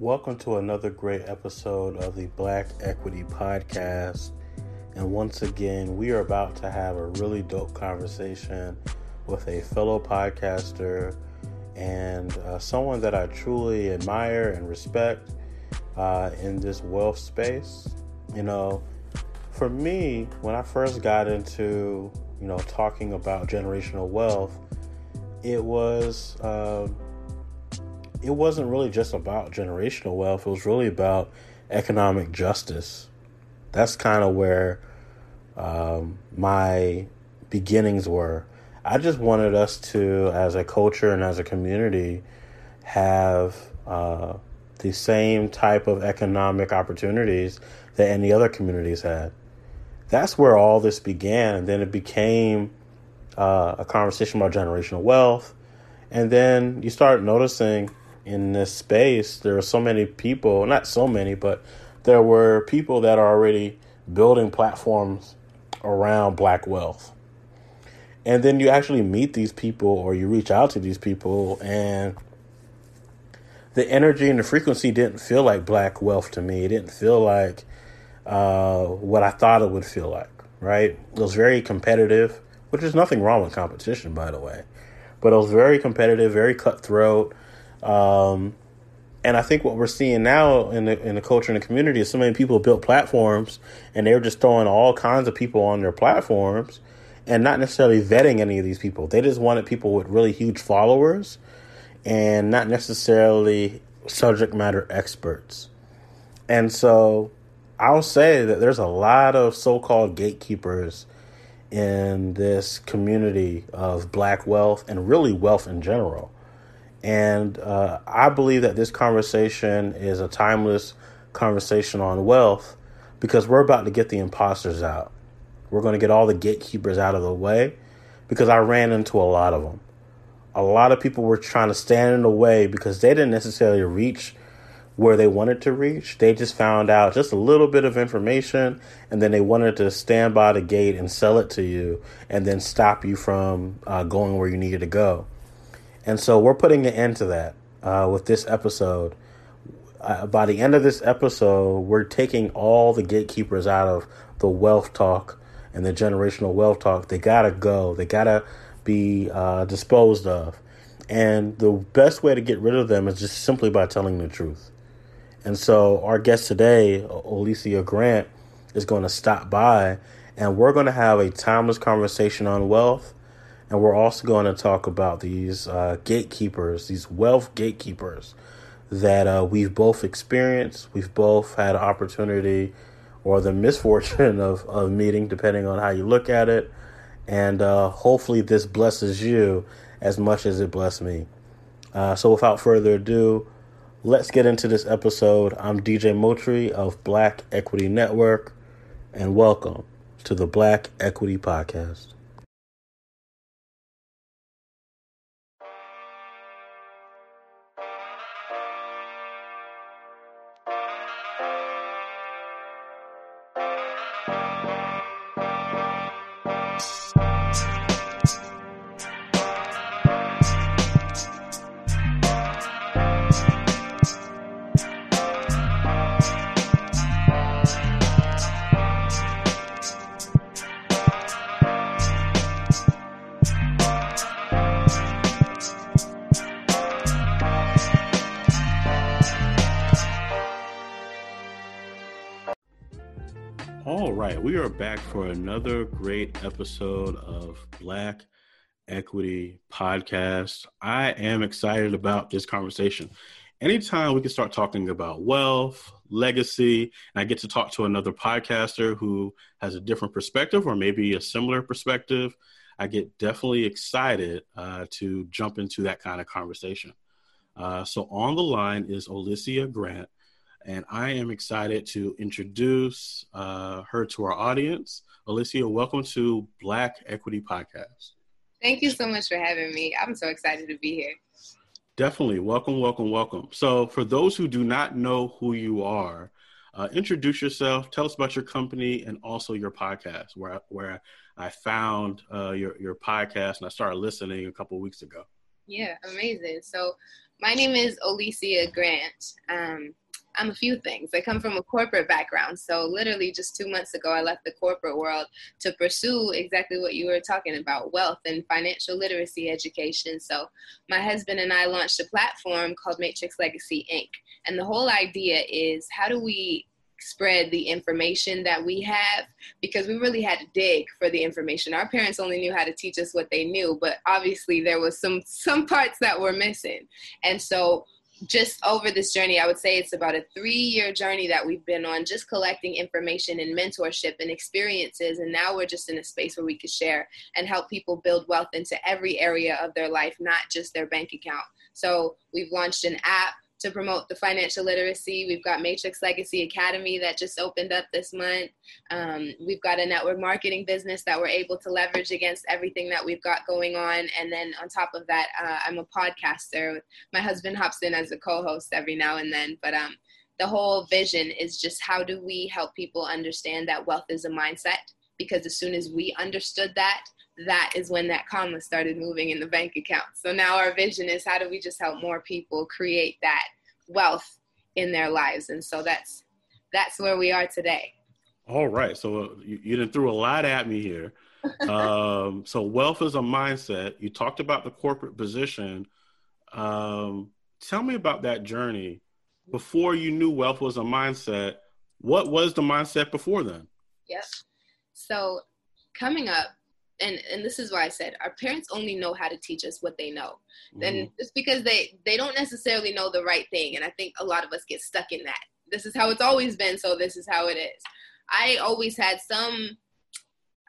Welcome to another great episode of the Black Equity Podcast. And once again, we are about to have a really dope conversation with a fellow podcaster and uh, someone that I truly admire and respect uh, in this wealth space. You know, for me, when I first got into, you know, talking about generational wealth, it was. Uh, it wasn't really just about generational wealth, it was really about economic justice. That's kind of where um, my beginnings were. I just wanted us to, as a culture and as a community, have uh, the same type of economic opportunities that any other communities had. That's where all this began, and then it became uh, a conversation about generational wealth. And then you start noticing in this space, there are so many people, not so many, but there were people that are already building platforms around black wealth. And then you actually meet these people or you reach out to these people and the energy and the frequency didn't feel like black wealth to me. It didn't feel like uh, what I thought it would feel like, right? It was very competitive, which is nothing wrong with competition, by the way. But it was very competitive, very cutthroat. Um, and I think what we're seeing now in the in the culture and the community is so many people built platforms and they're just throwing all kinds of people on their platforms and not necessarily vetting any of these people. They just wanted people with really huge followers and not necessarily subject matter experts. And so I'll say that there's a lot of so-called gatekeepers in this community of black wealth and really wealth in general and uh, I believe that this conversation is a timeless conversation on wealth because we're about to get the imposters out. We're going to get all the gatekeepers out of the way because I ran into a lot of them. A lot of people were trying to stand in the way because they didn't necessarily reach where they wanted to reach. They just found out just a little bit of information and then they wanted to stand by the gate and sell it to you and then stop you from uh, going where you needed to go. And so we're putting an end to that uh, with this episode. Uh, by the end of this episode, we're taking all the gatekeepers out of the wealth talk and the generational wealth talk. They gotta go. They gotta be uh, disposed of. And the best way to get rid of them is just simply by telling the truth. And so our guest today, Alicia Grant, is going to stop by and we're going to have a timeless conversation on wealth and we're also going to talk about these uh, gatekeepers, these wealth gatekeepers that uh, we've both experienced. We've both had opportunity or the misfortune of, of meeting, depending on how you look at it. And uh, hopefully, this blesses you as much as it blessed me. Uh, so, without further ado, let's get into this episode. I'm DJ Motri of Black Equity Network, and welcome to the Black Equity Podcast. Back for another great episode of Black Equity Podcast. I am excited about this conversation. Anytime we can start talking about wealth, legacy, and I get to talk to another podcaster who has a different perspective or maybe a similar perspective, I get definitely excited uh, to jump into that kind of conversation. Uh, so on the line is Alicia Grant and I am excited to introduce uh, her to our audience. Alicia, welcome to Black Equity Podcast. Thank you so much for having me. I'm so excited to be here. Definitely. Welcome, welcome, welcome. So, for those who do not know who you are, uh, introduce yourself. Tell us about your company and also your podcast, where where I found uh, your your podcast and I started listening a couple weeks ago. Yeah, amazing. So My name is Alicia Grant. Um, I'm a few things. I come from a corporate background. So, literally, just two months ago, I left the corporate world to pursue exactly what you were talking about wealth and financial literacy education. So, my husband and I launched a platform called Matrix Legacy Inc. And the whole idea is how do we spread the information that we have because we really had to dig for the information our parents only knew how to teach us what they knew but obviously there was some some parts that were missing and so just over this journey, I would say it's about a three year journey that we've been on, just collecting information and mentorship and experiences. And now we're just in a space where we could share and help people build wealth into every area of their life, not just their bank account. So we've launched an app to promote the financial literacy. We've got Matrix Legacy Academy that just opened up this month. Um, we've got a network marketing business that we're able to leverage against everything that we've got going on. And then on top of that, uh, I'm a podcaster. My husband hops in as a co-host every now and then, but um, the whole vision is just how do we help people understand that wealth is a mindset? Because as soon as we understood that, that is when that comma started moving in the bank account. So now our vision is how do we just help more people create that wealth in their lives? And so that's that's where we are today. All right. So uh, you, you didn't threw a lot at me here. um, so wealth is a mindset. You talked about the corporate position. Um, tell me about that journey. Before you knew wealth was a mindset, what was the mindset before then? Yep. So coming up, and and this is why I said our parents only know how to teach us what they know. Mm-hmm. And it's because they they don't necessarily know the right thing. And I think a lot of us get stuck in that. This is how it's always been, so this is how it is. I always had some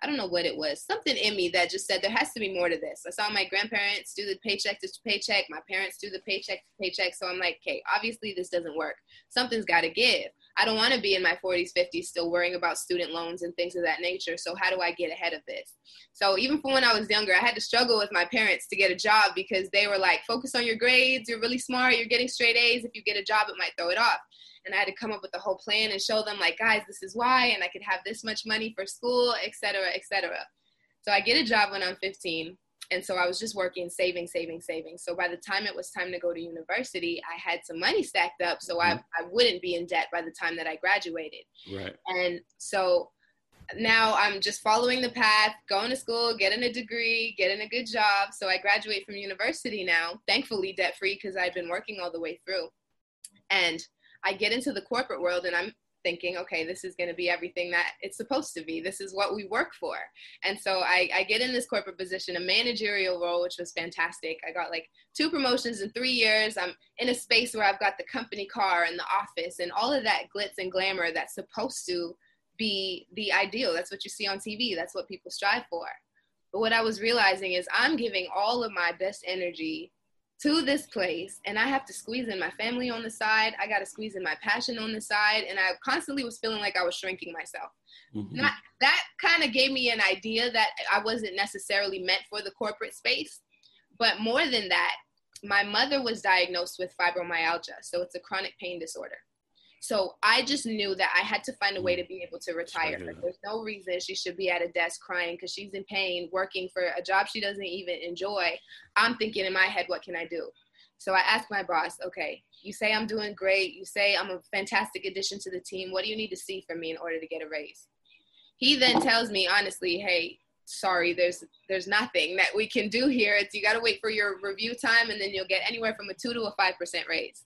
I don't know what it was, something in me that just said there has to be more to this. I saw my grandparents do the paycheck to paycheck, my parents do the paycheck to paycheck. So I'm like, okay, obviously this doesn't work. Something's got to give. I don't want to be in my 40s, 50s still worrying about student loans and things of that nature. So how do I get ahead of this? So even from when I was younger, I had to struggle with my parents to get a job because they were like, focus on your grades, you're really smart, you're getting straight A's. If you get a job, it might throw it off and I had to come up with a whole plan and show them like, guys, this is why, and I could have this much money for school, etc., etc. So I get a job when I'm 15, and so I was just working, saving, saving, saving. So by the time it was time to go to university, I had some money stacked up, so mm-hmm. I I wouldn't be in debt by the time that I graduated. Right. And so now I'm just following the path, going to school, getting a degree, getting a good job. So I graduate from university now, thankfully debt free because I've been working all the way through. And I get into the corporate world and I'm thinking, okay, this is going to be everything that it's supposed to be. This is what we work for. And so I, I, get in this corporate position, a managerial role, which was fantastic. I got like two promotions in three years. I'm in a space where I've got the company car and the office and all of that glitz and glamour that's supposed to be the ideal. That's what you see on TV. That's what people strive for. But what I was realizing is I'm giving all of my best energy to this place and I have to squeeze in my family on the side. I got to squeeze in my passion on the side. And I constantly was feeling like I was shrinking myself. Mm-hmm. Not, that kind of gave me an idea that I wasn't necessarily meant for the corporate space. But more than that, my mother was diagnosed with fibromyalgia. So it's a chronic pain disorder. So I just knew that I had to find a way mm. to be able to retire her. There's no reason she should be at a desk crying because she's in pain, working for a job she doesn't even enjoy. I'm thinking in my head, what can I do? So I asked my boss, okay, you say I'm doing great. You say I'm a fantastic addition to the team. What do you need to see from me in order to get a raise? He then tells me honestly, hey, sorry, there's there's nothing that we can do here. It's you got to wait for your review time, and then you'll get anywhere from a two to a five percent raise.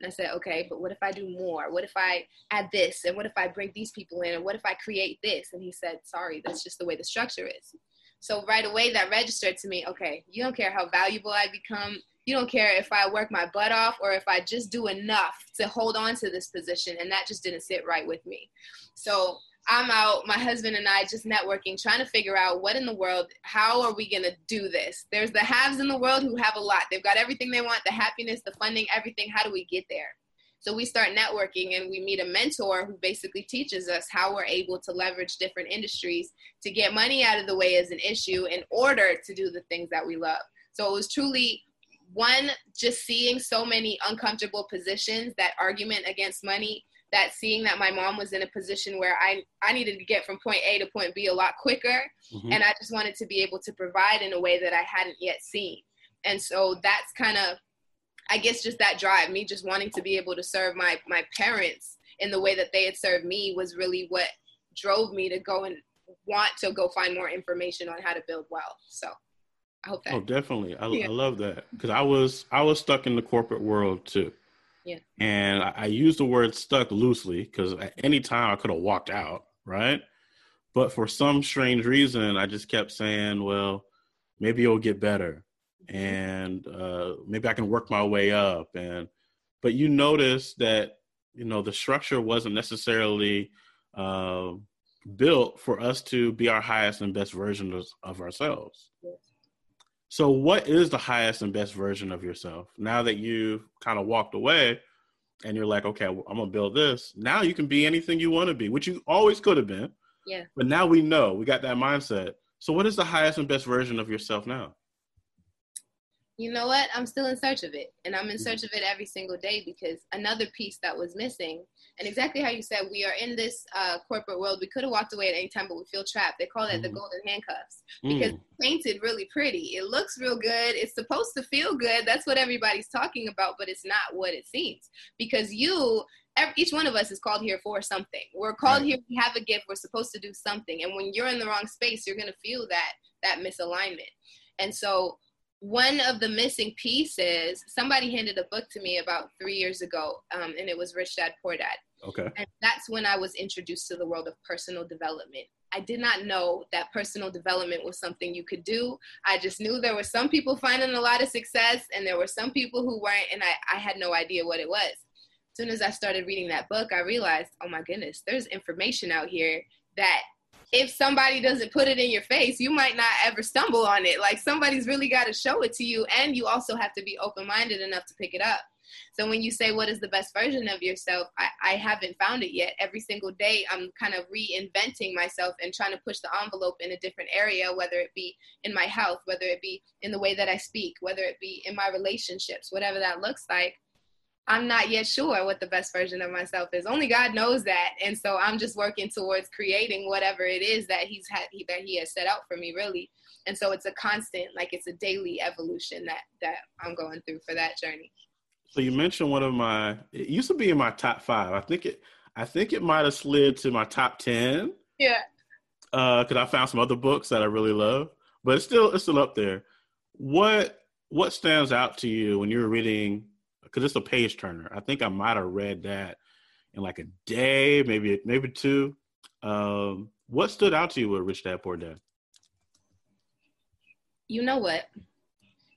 And I said, okay, but what if I do more? What if I add this? And what if I bring these people in? And what if I create this? And he said, sorry, that's just the way the structure is. So right away that registered to me, okay, you don't care how valuable I become. You don't care if I work my butt off or if I just do enough to hold on to this position. And that just didn't sit right with me. So I'm out, my husband and I just networking, trying to figure out what in the world, how are we going to do this? There's the haves in the world who have a lot. They've got everything they want the happiness, the funding, everything. How do we get there? So we start networking and we meet a mentor who basically teaches us how we're able to leverage different industries to get money out of the way as an issue in order to do the things that we love. So it was truly one, just seeing so many uncomfortable positions, that argument against money that seeing that my mom was in a position where I, I needed to get from point A to point B a lot quicker. Mm-hmm. And I just wanted to be able to provide in a way that I hadn't yet seen. And so that's kind of I guess just that drive, me just wanting to be able to serve my my parents in the way that they had served me was really what drove me to go and want to go find more information on how to build wealth. So I hope that. Oh, definitely. I, yeah. I love that because I was I was stuck in the corporate world too. Yeah. And I, I use the word stuck loosely because at any time I could have walked out, right? But for some strange reason, I just kept saying, well, maybe it'll get better and uh, maybe I can work my way up. And but you notice that you know the structure wasn't necessarily uh, built for us to be our highest and best versions of ourselves. So, what is the highest and best version of yourself now that you've kind of walked away? And you're like, okay, I'm gonna build this. Now you can be anything you want to be, which you always could have been. Yeah. But now we know we got that mindset. So, what is the highest and best version of yourself now? You know what? I'm still in search of it. And I'm in search of it every single day because another piece that was missing, and exactly how you said, we are in this uh, corporate world. We could have walked away at any time, but we feel trapped. They call that mm. the golden handcuffs because mm. it's painted really pretty. It looks real good. It's supposed to feel good. That's what everybody's talking about, but it's not what it seems because you each one of us is called here for something. We're called right. here. We have a gift. We're supposed to do something. And when you're in the wrong space, you're going to feel that that misalignment. And so one of the missing pieces somebody handed a book to me about three years ago um, and it was rich dad poor dad. Okay. And that's when i was introduced to the world of personal development. I did not know that personal development was something you could do. I just knew there were some people finding a lot of success and there were some people who weren't and i, I had no idea what it was. As soon as i started reading that book i realized oh my goodness there's information out here that if somebody doesn't put it in your face, you might not ever stumble on it. Like somebody's really got to show it to you, and you also have to be open minded enough to pick it up. So when you say what is the best version of yourself, I, I haven't found it yet. Every single day, I'm kind of reinventing myself and trying to push the envelope in a different area, whether it be in my health, whether it be in the way that I speak, whether it be in my relationships, whatever that looks like. I'm not yet sure what the best version of myself is. Only God knows that, and so I'm just working towards creating whatever it is that He's had he, that He has set out for me, really. And so it's a constant, like it's a daily evolution that that I'm going through for that journey. So you mentioned one of my. It used to be in my top five. I think it. I think it might have slid to my top ten. Yeah. Because uh, I found some other books that I really love, but it's still it's still up there. What what stands out to you when you're reading because it's a page turner. I think I might have read that in like a day, maybe maybe two. Um, what stood out to you with Rich Dad Poor Dad? You know what?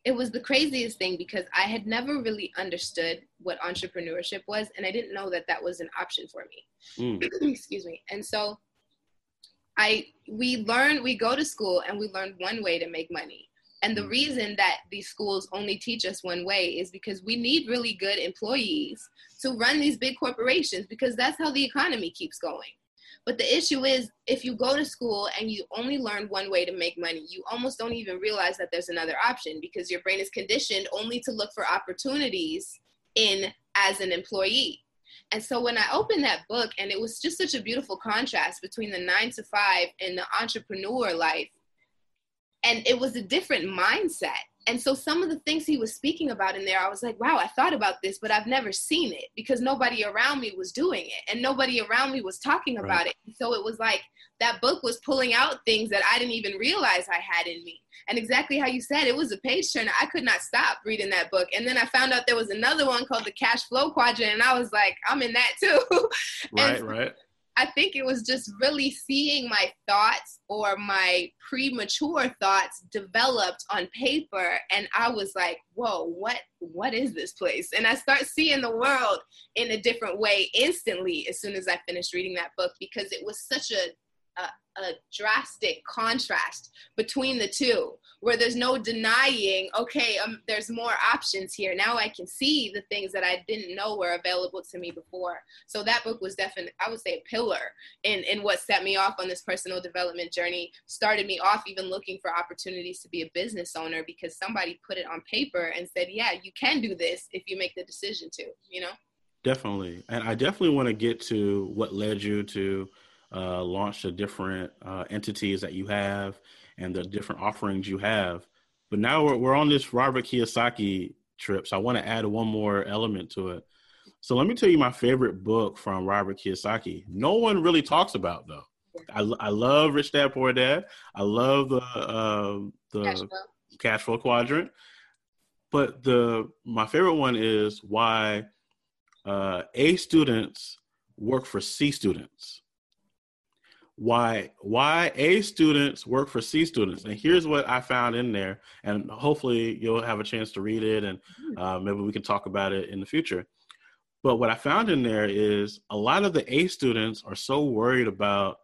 It was the craziest thing because I had never really understood what entrepreneurship was, and I didn't know that that was an option for me. Mm. Excuse me. And so, I we learn we go to school and we learn one way to make money and the mm. reason that these schools only teach us one way is because we need really good employees to run these big corporations because that's how the economy keeps going. But the issue is, if you go to school and you only learn one way to make money, you almost don't even realize that there's another option because your brain is conditioned only to look for opportunities in as an employee. And so when I opened that book, and it was just such a beautiful contrast between the nine to five and the entrepreneur life, and it was a different mindset. And so some of the things he was speaking about in there i was like wow i thought about this but i've never seen it because nobody around me was doing it and nobody around me was talking about right. it so it was like that book was pulling out things that i didn't even realize i had in me. And exactly how you said it was a page turner. I could not stop reading that book. And then i found out there was another one called the cash flow quadrant and i was like i'm in that too. Right right I think it was just really seeing my thoughts or my premature thoughts developed on paper and I was like, "Whoa, what what is this place?" And I start seeing the world in a different way instantly as soon as I finished reading that book because it was such a a, a drastic contrast between the two where there's no denying okay um, there's more options here. Now i can see the things that i didn't know were available to me before. So that book was definitely i would say a pillar in, in what set me off on this personal development journey started me off even looking for opportunities to be a business owner because somebody put it on paper and said yeah you can do this if you make the decision to you know? Definitely. And i definitely want to get to what led you to uh, launch the different uh, entities that you have and the different offerings you have. But now we're, we're on this Robert Kiyosaki trip. So I want to add one more element to it. So let me tell you my favorite book from Robert Kiyosaki. No one really talks about though. I, I love Rich Dad Poor Dad. I love the uh, the cash flow. cash flow quadrant. But the my favorite one is why uh, A students work for C students why why A students work for C students. And here's what I found in there, and hopefully you'll have a chance to read it, and mm-hmm. uh, maybe we can talk about it in the future. But what I found in there is a lot of the A students are so worried about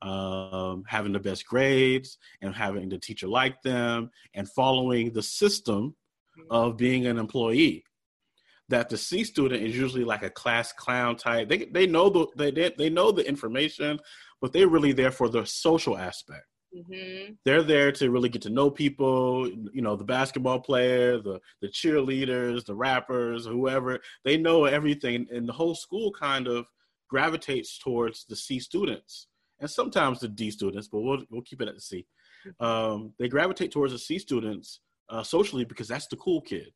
um, having the best grades and having the teacher like them and following the system mm-hmm. of being an employee that the C student is usually like a class clown type. They they know the they they know the information, but they're really there for the social aspect. Mm-hmm. They're there to really get to know people, you know, the basketball player, the the cheerleaders, the rappers, whoever. They know everything, and the whole school kind of gravitates towards the C students, and sometimes the D students, but we'll we'll keep it at the C. Mm-hmm. Um, they gravitate towards the C students uh, socially because that's the cool kid,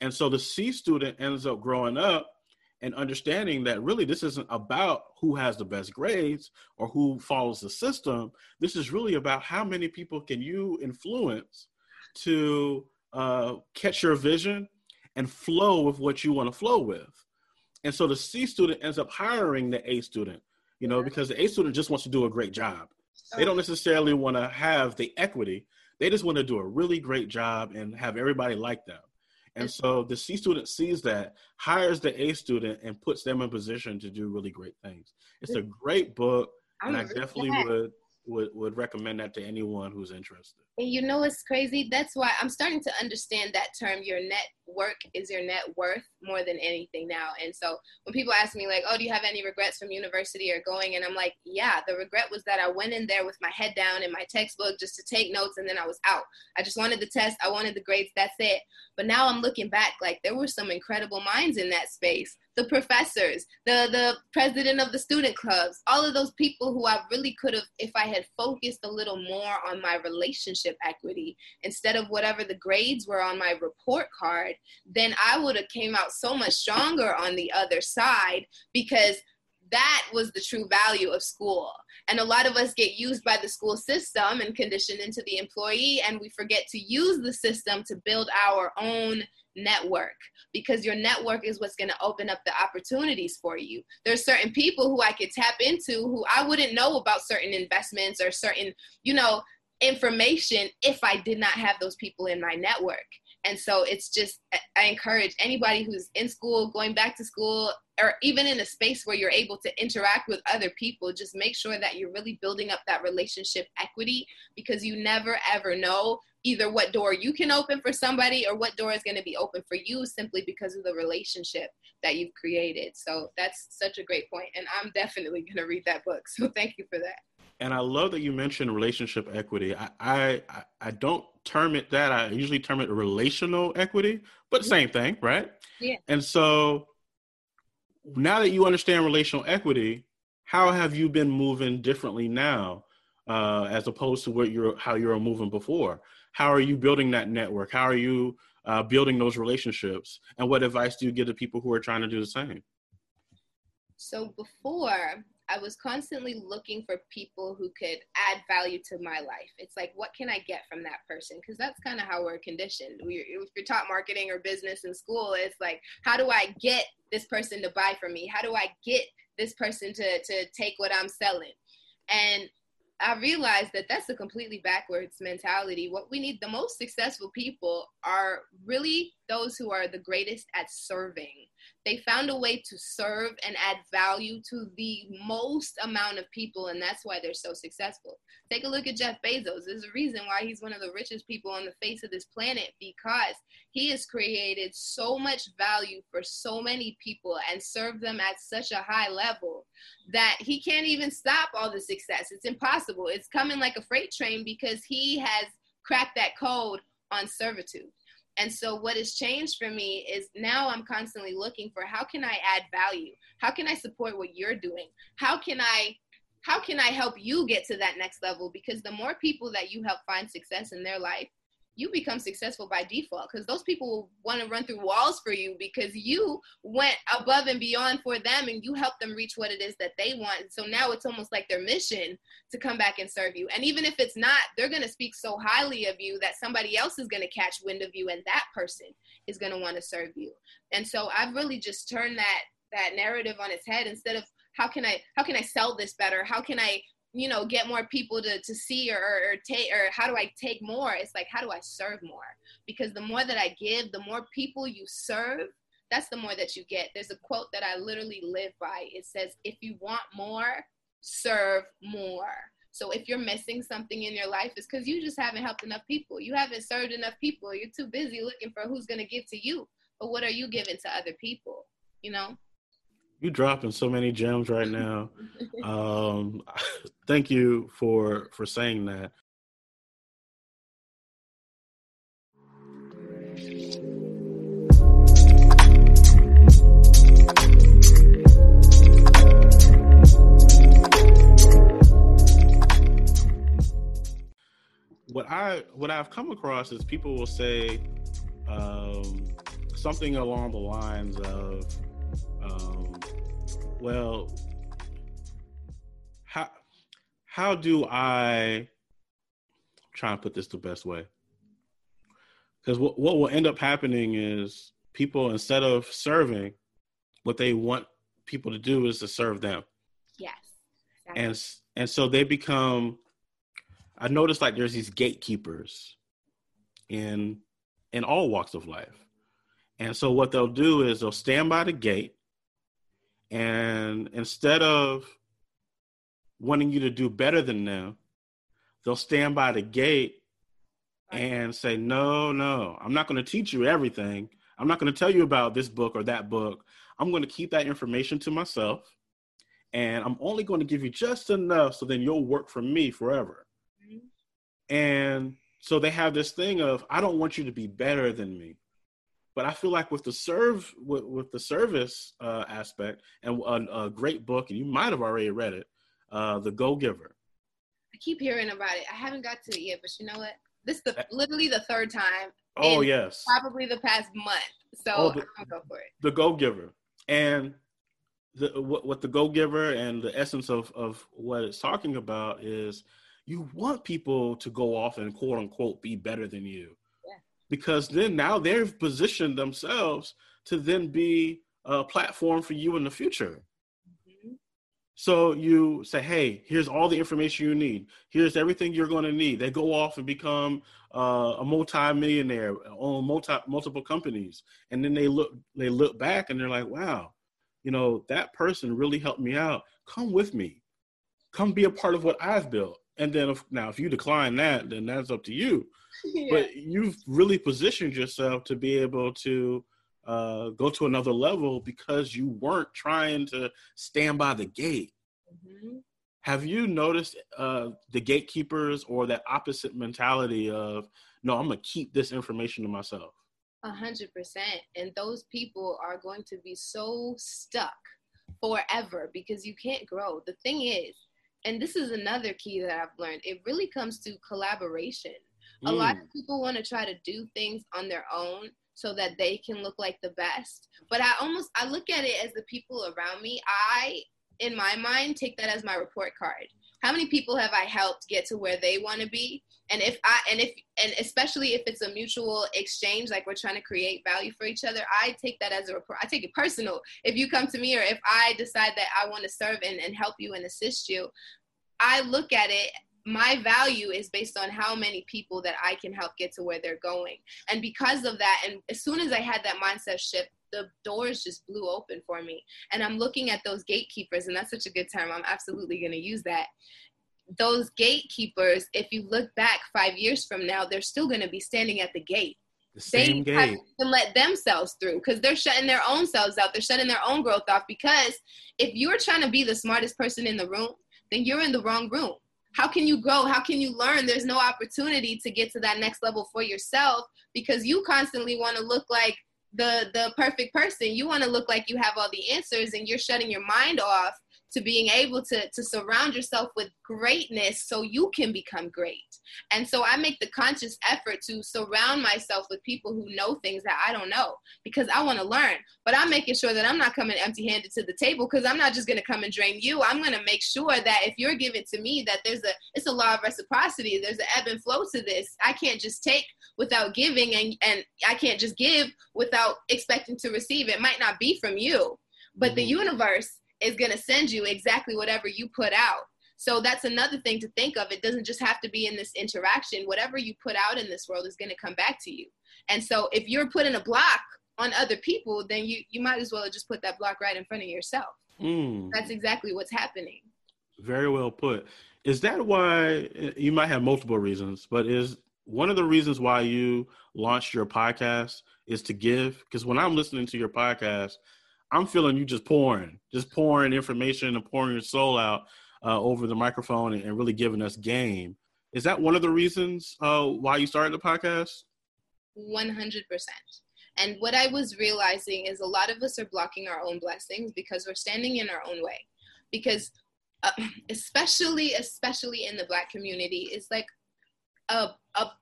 and so the C student ends up growing up and understanding that really this isn't about who has the best grades or who follows the system. This is really about how many people can you influence to uh, catch your vision and flow with what you want to flow with. And so the C student ends up hiring the A student, you know, because the A student just wants to do a great job. They don't necessarily want to have the equity. They just want to do a really great job and have everybody like them. And so the C student sees that, hires the A student, and puts them in position to do really great things. It's a great book, and I definitely would would would recommend that to anyone who's interested. And you know what's crazy? That's why I'm starting to understand that term. Your net work is your net worth more than anything now. And so when people ask me like, "Oh, do you have any regrets from university or going?" and I'm like, "Yeah, the regret was that I went in there with my head down and my textbook just to take notes, and then I was out. I just wanted the test. I wanted the grades. That's it. But now I'm looking back, like there were some incredible minds in that space the professors, the the president of the student clubs, all of those people who I really could have, if I had focused a little more on my relationship equity instead of whatever the grades were on my report card, then I would have came out so much stronger on the other side because that was the true value of school. And a lot of us get used by the school system and conditioned into the employee, and we forget to use the system to build our own network because your network is what's going to open up the opportunities for you. There's certain people who I could tap into who I wouldn't know about certain investments or certain, you know, information if I did not have those people in my network. And so it's just, I encourage anybody who's in school, going back to school, or even in a space where you're able to interact with other people, just make sure that you're really building up that relationship equity because you never ever know either what door you can open for somebody or what door is going to be open for you simply because of the relationship that you've created. So that's such a great point, and I'm definitely going to read that book. So thank you for that. And I love that you mentioned relationship equity. I, I I don't term it that. I usually term it relational equity, but mm-hmm. same thing, right? Yeah. And so now that you understand relational equity, how have you been moving differently now, uh, as opposed to what you're how you were moving before? how are you building that network? How are you uh, building those relationships? And what advice do you give to people who are trying to do the same? So before, I was constantly looking for people who could add value to my life. It's like, what can I get from that person? Because that's kind of how we're conditioned. We, if you're taught marketing or business in school, it's like, how do I get this person to buy from me? How do I get this person to, to take what I'm selling? And I realized that that's a completely backwards mentality. What we need, the most successful people are really those who are the greatest at serving. They found a way to serve and add value to the most amount of people, and that's why they're so successful. Take a look at Jeff Bezos. There's a reason why he's one of the richest people on the face of this planet because he has created so much value for so many people and served them at such a high level that he can't even stop all the success. It's impossible. It's coming like a freight train because he has cracked that code on servitude. And so what has changed for me is now I'm constantly looking for how can I add value? How can I support what you're doing? How can I how can I help you get to that next level? Because the more people that you help find success in their life, you become successful by default because those people will want to run through walls for you because you went above and beyond for them and you helped them reach what it is that they want. So now it's almost like their mission to come back and serve you. And even if it's not, they're going to speak so highly of you that somebody else is going to catch wind of you and that person is going to want to serve you. And so I've really just turned that that narrative on its head instead of how can I how can I sell this better? How can I you know get more people to, to see or, or take or how do i take more? It's like how do i serve more? Because the more that i give the more people you serve that's the more that you get. There's a quote that i literally live by. It says if you want more serve more. So if you're missing something in your life it's because you just haven't helped enough people. You haven't served enough people. You're too busy looking for who's going to give to you. But what are you giving to other people you know you dropping so many gems right now. um, thank you for for saying that. What I what I've come across is people will say um, something along the lines of um, well, how how do I try and put this the best way? Because what what will end up happening is people instead of serving, what they want people to do is to serve them. Yes. Exactly. And and so they become. I noticed like there's these gatekeepers in in all walks of life. And so what they'll do is they'll stand by the gate and instead of wanting you to do better than them, they'll stand by the gate and say, No, no, I'm not going to teach you everything. I'm not going to tell you about this book or that book. I'm going to keep that information to myself. And I'm only going to give you just enough so then you'll work for me forever. Mm-hmm. And so they have this thing of, I don't want you to be better than me. But I feel like with the serve with, with the service uh, aspect and a, a, great book, and you might have already read it, uh, The Go Giver. I keep hearing about it. I haven't got to it yet, but you know what? This is the, literally the third time. Oh yes. Probably the past month. So oh, the, I'm gonna go for it. The Go Giver and the what, what the Go Giver and the essence of of what it's talking about is you want people to go off and quote unquote be better than you because then now they've positioned themselves to then be a platform for you in the future. So you say, hey, here's all the information you need. Here's everything you're going to need. They go off and become uh, a multi-millionaire, own multi multiple companies, and then they look they look back and they're like, wow, you know that person really helped me out. Come with me, come be a part of what I've built. And then if, now, if you decline that, then that's up to you. Yeah. But you've really positioned yourself to be able to uh, go to another level because you weren't trying to stand by the gate. Mm-hmm. Have you noticed uh, the gatekeepers or that opposite mentality of, no, I'm going to keep this information to myself? A hundred percent. And those people are going to be so stuck forever because you can't grow. The thing is, and this is another key that I've learned. It really comes to collaboration. Mm. A lot of people want to try to do things on their own so that they can look like the best. But I almost I look at it as the people around me. I in my mind take that as my report card. How many people have I helped get to where they want to be? And if I and if and especially if it's a mutual exchange, like we're trying to create value for each other, I take that as a report. I take it personal. If you come to me or if I decide that I want to serve and, and help you and assist you, I look at it my value is based on how many people that I can help get to where they're going. And because of that, and as soon as I had that mindset shift, the doors just blew open for me. And I'm looking at those gatekeepers, and that's such a good term. I'm absolutely going to use that. Those gatekeepers, if you look back five years from now, they're still going to be standing at the gate. The same they gate. to let themselves through because they're shutting their own selves out. They're shutting their own growth off. Because if you're trying to be the smartest person in the room, then you're in the wrong room how can you grow how can you learn? There's no opportunity to get to that next level for yourself because you constantly want to look like the the perfect person. You want to look like you have all the answers and you're shutting your mind off to being able to to surround yourself with greatness so you can become great. And so i make the conscious effort to surround myself with people who know things that i don't know because i want to learn. But i'm making sure that i'm not coming empty handed to the table because i'm not just going to come and drain you. I'm going to make sure that if you're giving to me that there's a it's a law of reciprocity. There's an ebb and flow to this. I can't just take without giving and and i can't just give without expecting to receive. It might not be from you but mm-hmm. the universe is going to send you exactly whatever you put out. So that's another thing to think of. It doesn't just have to be in this interaction. Whatever you put out in this world is going to come back to you. And so if you're putting a block on other people, then you you might as well just put that block right in front of yourself. Mm. That's exactly what's happening. Very well put. Is that why you might have multiple reasons, but is one of the reasons why you launched your podcast is to give? Because when I'm listening to your podcast, I'm feeling you just pouring, just pouring information and pouring your soul out uh, over the microphone and, really giving us game. Is that one of the reasons uh, why you started the podcast? 100%. And what I was realizing is a lot of us are blocking our own blessings because we're standing in our own way. Because, uh, especially, especially in the Black community, it's like a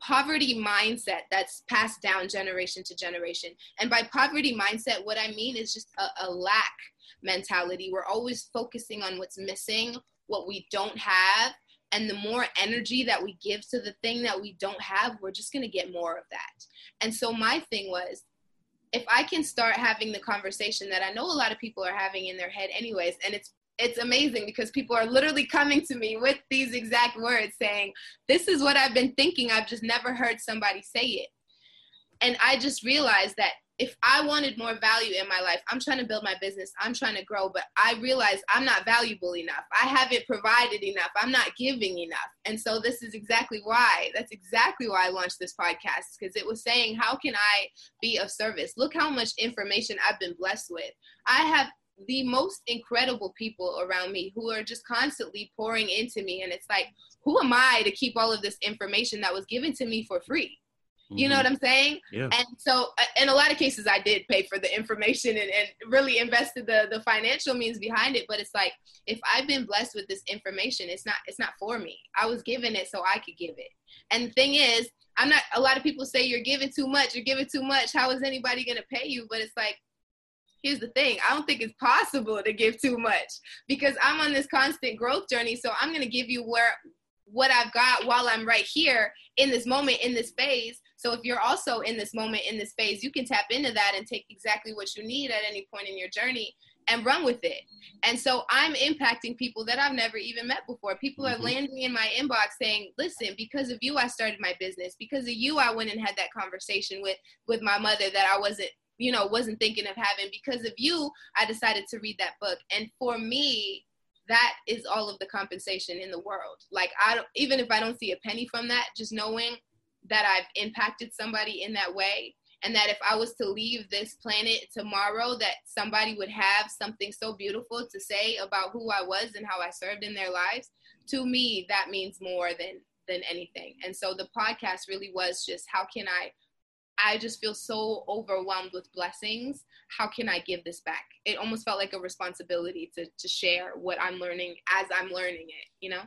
poverty mindset that's passed down generation to generation. And by poverty mindset, what I mean is just a, a lack mentality. We're always focusing on what's missing, what we don't have. And the more energy that we give to the thing that we don't have, we're just to get more of that. And so my thing was, if I can start having the conversation that I know a lot of people are having in their head, anyways, and it's it's amazing because people are literally coming to me with these exact words saying, This is what I've been thinking. I've just never heard somebody say it. And I just realized that if I wanted more value in my life, I'm trying to build my business, I'm trying to grow, but I realize I'm not valuable enough. I haven't provided enough. I'm not giving enough. And so this is exactly why. That's exactly why I launched this podcast because it was saying, how can I be of service? Look how much information I've been blessed with. I have the most incredible people around me who are just constantly pouring into me. And it's like, who am I to keep all of this information that was given to me for free? You know mm-hmm. what I'm saying? Yeah. And so, uh, in a lot of cases, I did pay for the information and, and really invested the the financial means behind it. But it's like, if I've been blessed with this information, it's not it's not for me. I was given it so I could give it. And the thing is, I'm not. A lot of people say you're giving too much. You're giving too much. How is anybody gonna pay you? But it's like here's the thing i don't think it's possible to give too much because i'm on this constant growth journey so i'm going to give you where what i've got while i'm right here in this moment in this phase so if you're also in this moment in this phase you can tap into that and take exactly what you need at any point in your journey and run with it. And so I'm impacting people that I've never even met before. People are mm-hmm. landing in my inbox saying, "Listen, because of you I started my business. Because of you I went and had that conversation with with my mother that I wasn't you know wasn't thinking of having because of you i decided to read that book. And for me that is all of the compensation in the world. Like i don't even if i don't see a penny from that just knowing that i've impacted somebody in that way and that if i was to leave this planet tomorrow that somebody would have something so beautiful to say about who i was and how i served in their lives to me that means more than than anything. And so the podcast really was just how can i I just feel so overwhelmed with blessings. How can I give this back? It almost felt like a responsibility to to share what I'm learning as I'm learning it, you know?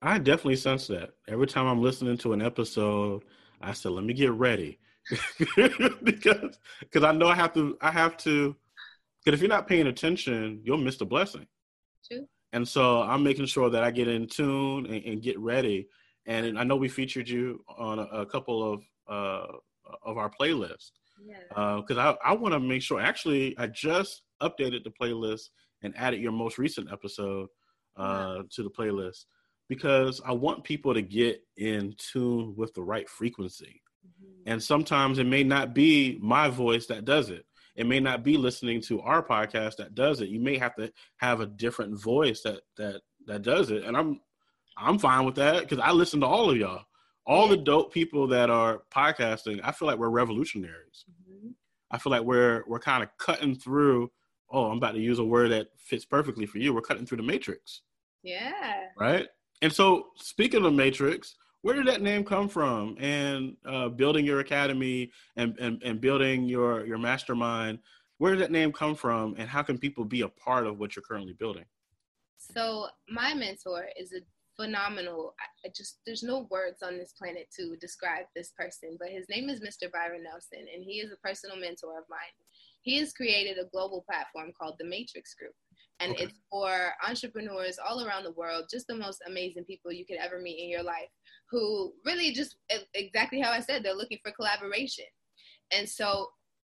I definitely sense that. Every time I'm listening to an episode, I said, "Let me get ready." because because I know I have to I have to because if you're not paying attention, you'll miss the blessing. True. And so I'm making sure that I get in tune and, and get ready. And I know we featured you on a, a couple of uh, of our playlist because yeah. uh, I, I want to make sure. Actually, I just updated the playlist and added your most recent episode uh, yeah. to the playlist because I want people to get in tune with the right frequency. Mm-hmm. And sometimes it may not be my voice that does it. It may not be listening to our podcast that does it. You may have to have a different voice that that that does it. And I'm I'm fine with that because I listen to all of y'all all the dope people that are podcasting, I feel like we're revolutionaries. Mm-hmm. I feel like we're we're kind of cutting through. Oh, I'm about to use a word that fits perfectly for you. We're cutting through the matrix. Yeah. Right. And so, speaking of matrix, where did that name come from? And uh, building your academy and, and and building your your mastermind, where did that name come from? And how can people be a part of what you're currently building? So my mentor is a phenomenal. I just there's no words on this planet to describe this person, but his name is Mr. Byron Nelson, and he is a personal mentor of mine. He has created a global platform called the Matrix Group, and okay. it's for entrepreneurs all around the world, just the most amazing people you could ever meet in your life, who really just exactly how I said they're looking for collaboration. And so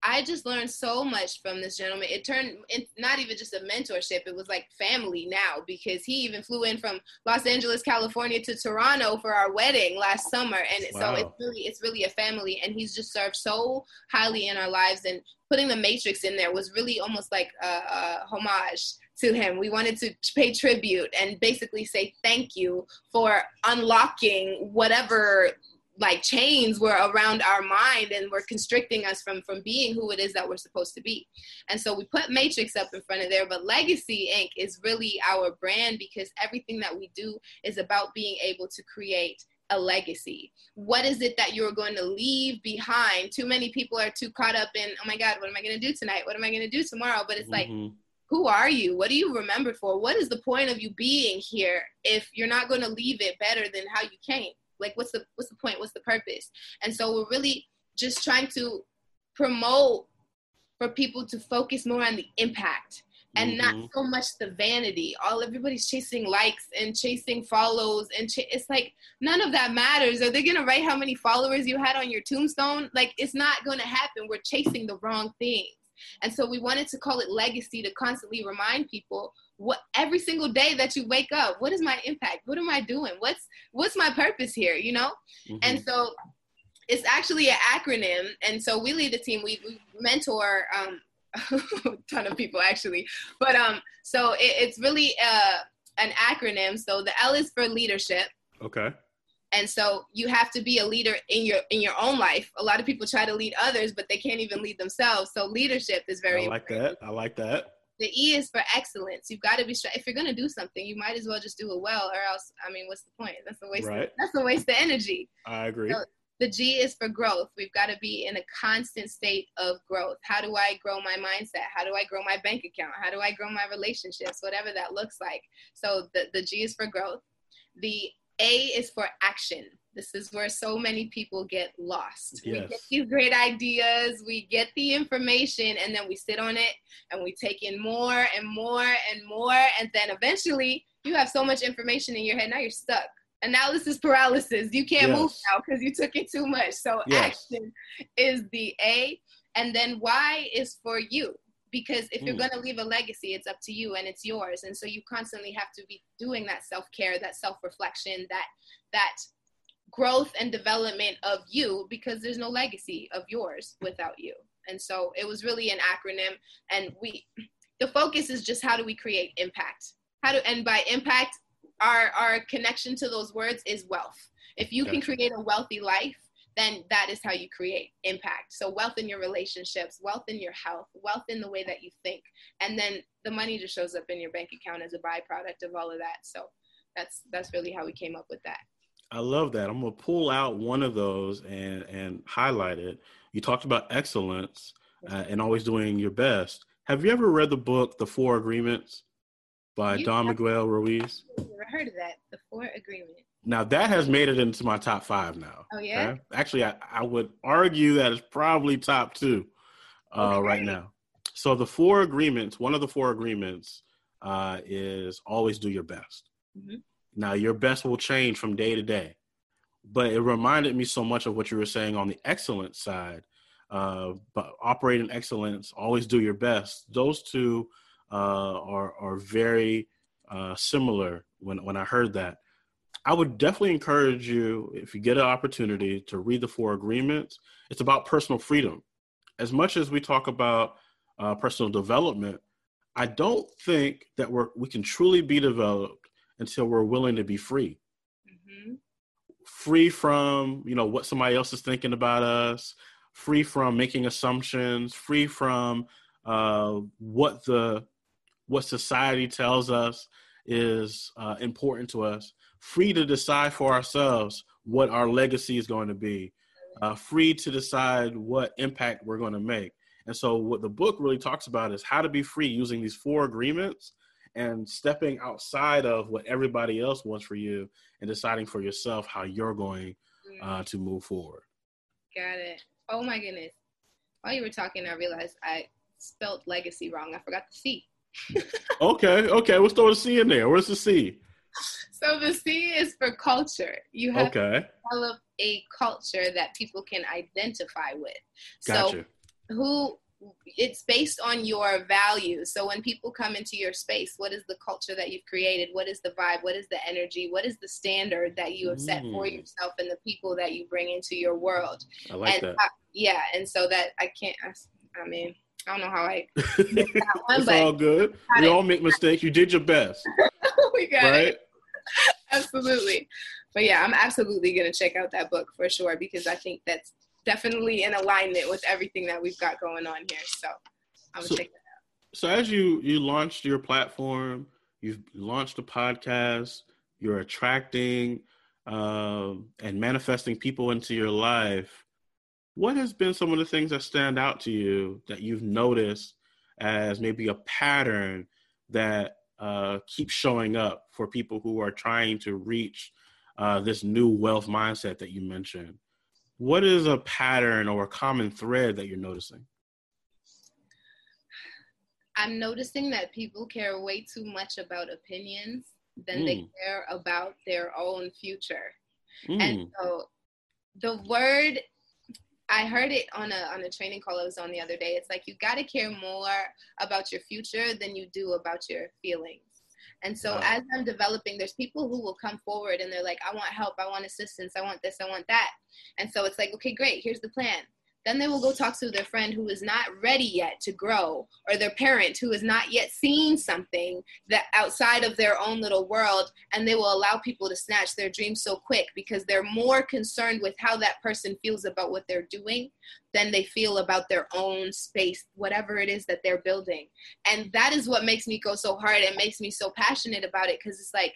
I just learned so much from this gentleman. It turned it's not even just a mentorship, it was like family now because he even flew in from Los Angeles, California to Toronto for our wedding last summer. And wow. so it's really it's really a family and he's just served so highly in our lives and putting the matrix in there was really almost like a, a homage to him. We wanted to pay tribute and basically say thank you for unlocking whatever like chains were around our mind and were constricting us from from being who it is that we're supposed to be. And so we put matrix up in front of there but legacy inc. is really our brand because everything that we do is about being able to create a legacy. What is it that you're going to leave behind? Too many people are too caught up in oh my god what am i going to do tonight? What am i going to do tomorrow? But it's mm-hmm. like who are you? What do you remember for? What is the point of you being here if you're not going to leave it better than how you came like what's the what's the point? What's the purpose? And so we're really just trying to promote for people to focus more on the impact and mm-hmm. not so much the vanity. All everybody's chasing likes and chasing follows and ch- it's like none of that matters. Are they going to write how many followers you had on your tombstone? Like it's not going to happen. We're chasing the wrong things. And so we wanted to call it legacy to constantly remind people what every single day that you wake up what is my impact? What am i doing? What's what's my purpose here you know? Mm-hmm. and so it's actually an acronym and so we lead the team. We, we mentor um, a ton of people actually. But um so it, it's really uh an acronym. So the l is for leadership. Okay. And so you have to be a leader in your in your own life. A lot of people try to lead others but they can't even lead themselves. So leadership is very I like important. that i like that the E is for excellence. You've got to be if you're gonna do something, you might as well just do it well, or else, I mean, what's the point? That's a waste. Right. Of, that's a waste of energy. I agree. So the G is for growth. We've got to be in a constant state of growth. How do I grow my mindset? How do I grow my bank account? How do I grow my relationships? Whatever that looks like. So the, the G is for growth. The A is for action. This is where so many people get lost. Yes. We get these great ideas, we get the information, and then we sit on it and we take in more and more and more. And then eventually you have so much information in your head, now you're stuck. Analysis paralysis. You can't yes. move now because you took it too much. So yes. action is the A. And then Y is for you because if you're mm. going to leave a legacy it's up to you and it's yours and so you constantly have to be doing that self-care that self-reflection that that growth and development of you because there's no legacy of yours without you. And so it was really an acronym and we the focus is just how do we create impact? How do and by impact our our connection to those words is wealth. If you can create a wealthy life, then that is how you create impact. So wealth in your relationships, wealth in your health, wealth in the way that you think, and then the money just shows up in your bank account as a byproduct of all of that. So that's that's really how we came up with that. I love that. I'm gonna pull out one of those and and highlight it. You talked about excellence uh, and always doing your best. Have you ever read the book The Four Agreements by you Don Miguel Ruiz? Never heard of that. The Four Agreements. Now that has made it into my top five now. Oh yeah. Okay? Actually, I, I would argue that it's probably top two uh, okay. right now. So the four agreements. One of the four agreements uh, is always do your best. Mm-hmm. Now, your best will change from day to day, but it reminded me so much of what you were saying on the excellence side. Uh, but operating excellence, always do your best. Those two uh, are are very uh, similar. When when I heard that, I would definitely encourage you if you get an opportunity to read the four agreements. It's about personal freedom. As much as we talk about uh, personal development, I don't think that we're we can truly be developed until we're willing to be free. Mm-hmm. Free from, you know, what somebody else is thinking about us, free from making assumptions, free from uh, what the what society tells us is uh, important to us, free to decide for ourselves what our legacy is going to be, uh, free to decide what impact we're going to make. And so, what the book really talks about is how to be free using these four agreements and stepping outside of what everybody else wants for you and deciding for yourself how you're going uh, mm. to move forward. Got it. Oh my goodness. While you were talking, I realized I spelled legacy wrong. I forgot the C. okay, okay. Let's throw a C in there. Where's the C? So the C is for culture. You have okay. to develop a culture that people can identify with. Gotcha. So who it's based on your values. So when people come into your space, what is the culture that you've created? What is the vibe? What is the energy? What is the standard that you have set for mm. yourself and the people that you bring into your world? I like and that. I, yeah, and so that I can't. I, I mean, I don't know how I. One, it's all good. We all make mistakes. You did your best. we got right? it. absolutely. But yeah, I'm absolutely gonna check out that book for sure because I think that's definitely in alignment with everything that we've got going on here. So I'm gonna so, check that out. So as you you launched your platform, you've launched a podcast, you're attracting um, and manifesting people into your life. What has been some of the things that stand out to you that you've noticed as maybe a pattern that uh, keeps showing up for people who are trying to reach uh, this new wealth mindset that you mentioned? What is a pattern or a common thread that you're noticing? I'm noticing that people care way too much about opinions than mm. they care about their own future. Mm. And so the word I heard it on a on a training call I was on the other day. It's like you got to care more about your future than you do about your feelings. And so wow. as I'm developing, there's people who will come forward and they're like, I want help, I want assistance, I want this, I want that. And so it's like, okay, great, here's the plan. Then they will go talk to their friend who is not ready yet to grow, or their parent who has not yet seen something that outside of their own little world, and they will allow people to snatch their dreams so quick because they're more concerned with how that person feels about what they're doing than they feel about their own space, whatever it is that they're building. And that is what makes me go so hard and makes me so passionate about it because it's like,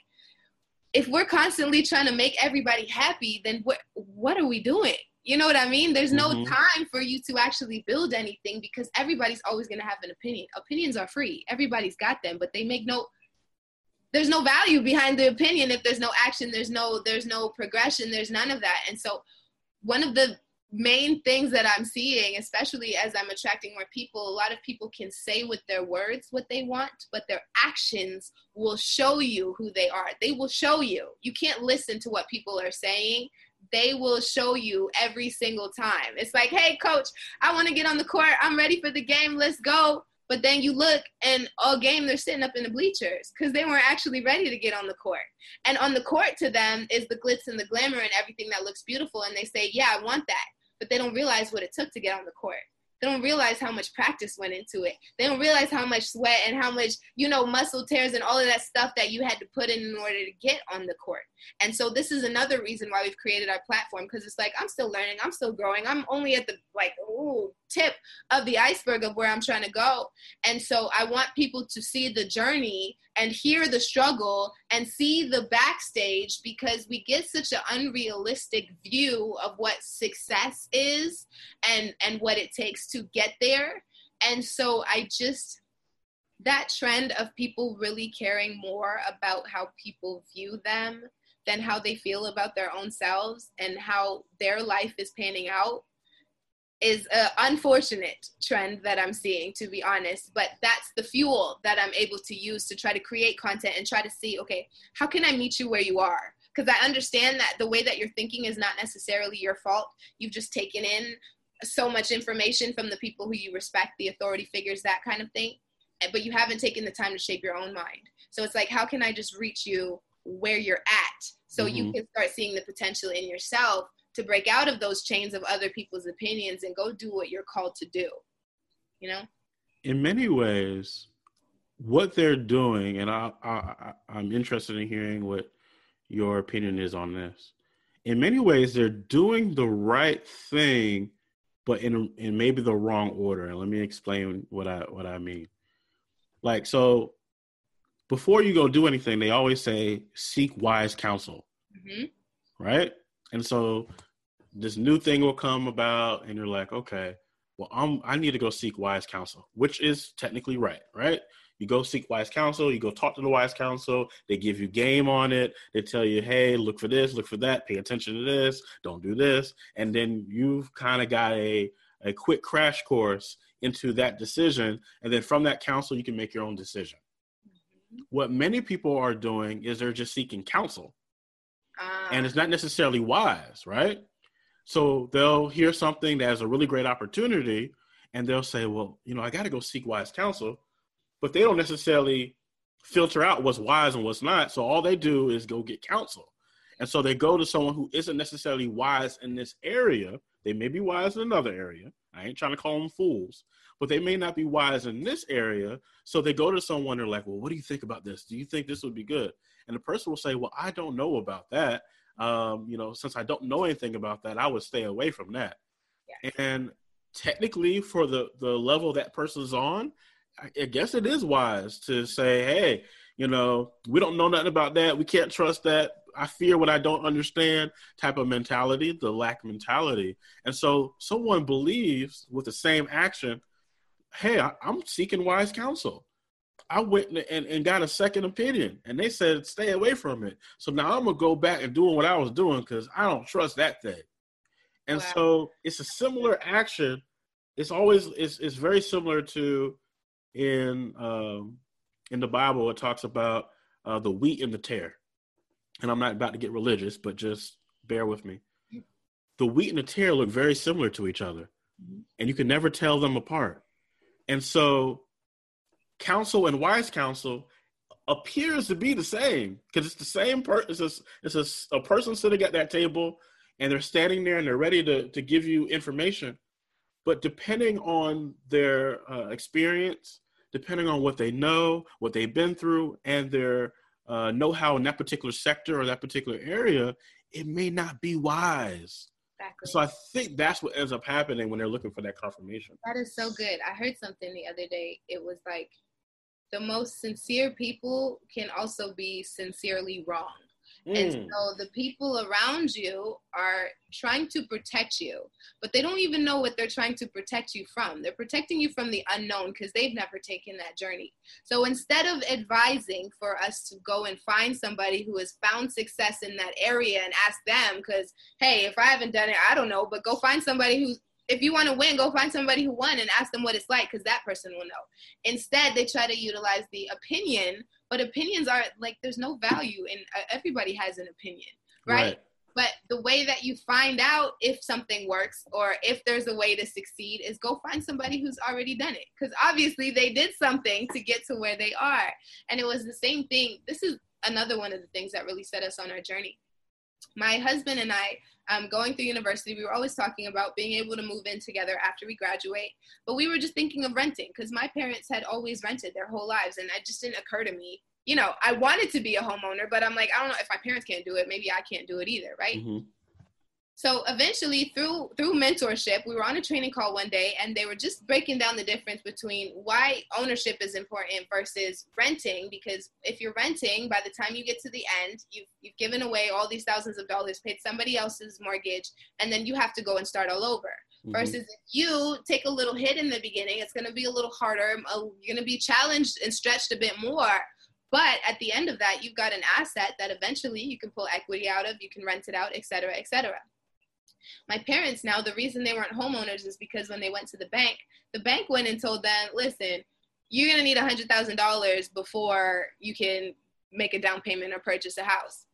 if we're constantly trying to make everybody happy, then what what are we doing? You know what I mean? There's no mm-hmm. time for you to actually build anything because everybody's always going to have an opinion. Opinions are free. Everybody's got them, but they make no there's no value behind the opinion if there's no action, there's no there's no progression, there's none of that. And so one of the main things that I'm seeing, especially as I'm attracting more people, a lot of people can say with their words what they want, but their actions will show you who they are. They will show you. You can't listen to what people are saying they will show you every single time. It's like, hey, coach, I want to get on the court. I'm ready for the game. Let's go. But then you look and all game they're sitting up in the bleachers because they weren't actually ready to get on the court. And on the court to them is the glitz and the glamour and everything that looks beautiful. And they say, yeah, I want that. But they don't realize what it took to get on the court. They don't realize how much practice went into it. They don't realize how much sweat and how much, you know, muscle tears and all of that stuff that you had to put in in order to get on the court. And so this is another reason why we've created our platform because it's like I'm still learning, I'm still growing. I'm only at the like ooh, tip of the iceberg of where I'm trying to go. And so I want people to see the journey and hear the struggle and see the backstage because we get such an unrealistic view of what success is and and what it takes to get there. And so I just that trend of people really caring more about how people view them than how they feel about their own selves and how their life is panning out is an unfortunate trend that I'm seeing, to be honest. But that's the fuel that I'm able to use to try to create content and try to see, okay, how can I meet you where you are? Because I understand that the way that you're thinking is not necessarily your fault. You've just taken in so much information from the people who you respect, the authority figures, that kind of thing. But you haven't taken the time to shape your own mind. So it's like, how can I just reach you where you're at so mm-hmm. you can start seeing the potential in yourself to break out of those chains of other people's opinions and go do what you're called to do you know? In many ways what they're doing and I, I i'm interested in hearing what your opinion is on this. In many ways they're doing the right thing but in in maybe the wrong order. And let me explain what i what i mean. Like so before you go do anything, they always say seek wise counsel, mm-hmm. right? And so this new thing will come about, and you're like, okay, well, I'm I need to go seek wise counsel, which is technically right, right? You go seek wise counsel. You go talk to the wise counsel. They give you game on it. They tell you, hey, look for this, look for that, pay attention to this, don't do this. And then you've kind of got a, a quick crash course into that decision. And then from that counsel, you can make your own decision. Mm-hmm. What many people are doing is they're just seeking counsel. Uh, and it's not necessarily wise, right? So they'll hear something that has a really great opportunity and they'll say, well, you know, I got to go seek wise counsel but they don't necessarily filter out what's wise and what's not. So all they do is go get counsel. And so they go to someone who isn't necessarily wise in this area. They may be wise in another area. I ain't trying to call them fools, but they may not be wise in this area. So they go to someone, they're like, well, what do you think about this? Do you think this would be good? And the person will say, well, I don't know about that. Um, you know, since I don't know anything about that, I would stay away from that. Yeah. And technically, for the the level that person's on, I guess it is wise to say, hey, you know, we don't know nothing about that. We can't trust that. I fear what I don't understand type of mentality, the lack mentality. And so someone believes with the same action, hey, I, am seeking wise counsel. I went and, and got a second opinion and they said, stay away from it. So now I'm going to go back and doing what I was doing because I don't trust that thing. And wow. so it's a similar action. It's always, it's, it's very similar to, in um, in the Bible it talks about uh, the wheat and the tare, and I'm not about to get religious, but just bear with me. The wheat and the tare look very similar to each other, and you can never tell them apart. And so, counsel and wise counsel appears to be the same because it's the same person. It's, a, it's a, a person sitting at that table, and they're standing there and they're ready to to give you information. But depending on their uh, experience depending on what they know, what they've been through, and their uh, know-how in that particular sector or that particular area, it may not be wise. Exactly. So I think that's what ends up happening when they're looking for that confirmation. That is so good. I heard something the other day. It was like the most sincere people can also be sincerely wrong. Mm. And so the people around you are trying to protect you, but they don't even know what they're trying to protect you from. They're protecting you from the unknown because they've never taken that journey. So instead of advising for us to go and find somebody who has found success in that area and ask them, because hey, if I haven't done it, I don't know, but go find somebody who's if you want to win, go find somebody who won and ask them what it's like because that person will know. Instead, they try to utilize the opinion but opinions are like there's no value in uh, everybody has an opinion right? right? but the way that you find out if something works or if there's a way to succeed is go find somebody who's already done it because obviously they did something to get to where they are and it was the same thing this is another one of the things that really set us on our journey my husband and I, um, going through university, we were always talking about being able to move in together after we graduate. But we were just thinking of renting because my parents had always rented their whole lives, and it just didn't occur to me. You know, I wanted to be a homeowner, but I'm like, I don't know if my parents can't do it. Maybe I can't do it either, right? Mm-hmm. So eventually, through through mentorship, we were on a training call one day, and they were just breaking down the difference between why ownership is important versus renting. Because if you're renting, by the time you get to the end, you've you've given away all these thousands of dollars, paid somebody else's mortgage, and then you have to go and start all over. Mm-hmm. Versus if you take a little hit in the beginning, it's going to be a little harder. You're going to be challenged and stretched a bit more. But at the end of that, you've got an asset that eventually you can pull equity out of, you can rent it out, et cetera, et cetera. My parents now, the reason they weren't homeowners is because when they went to the bank, the bank went and told them, listen, you're going to need $100,000 before you can make a down payment or purchase a house.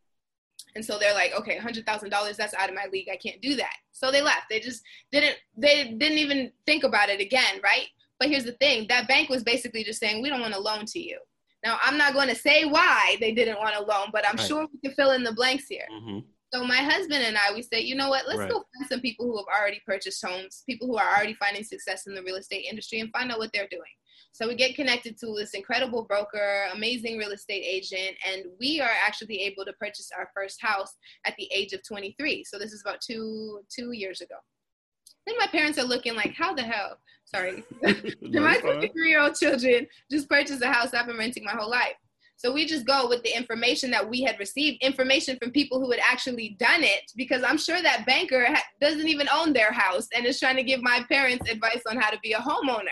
And so they're like, okay, $100,000, that's out of my league. I can't do that. So they left. They just didn't, they didn't even think about it again, right? But here's the thing that bank was basically just saying, we don't want a loan to you. Now, I'm not going to say why they didn't want a loan, but I'm right. sure we can fill in the blanks here. Mm-hmm. So my husband and I, we said, you know what? Let's right. go find some people who have already purchased homes, people who are already finding success in the real estate industry, and find out what they're doing. So we get connected to this incredible broker, amazing real estate agent, and we are actually able to purchase our first house at the age of 23. So this is about two two years ago. Then my parents are looking like, how the hell? Sorry, my 23 year old children just purchased a house I've been renting my whole life. So we just go with the information that we had received, information from people who had actually done it, because I'm sure that banker ha- doesn't even own their house and is trying to give my parents advice on how to be a homeowner.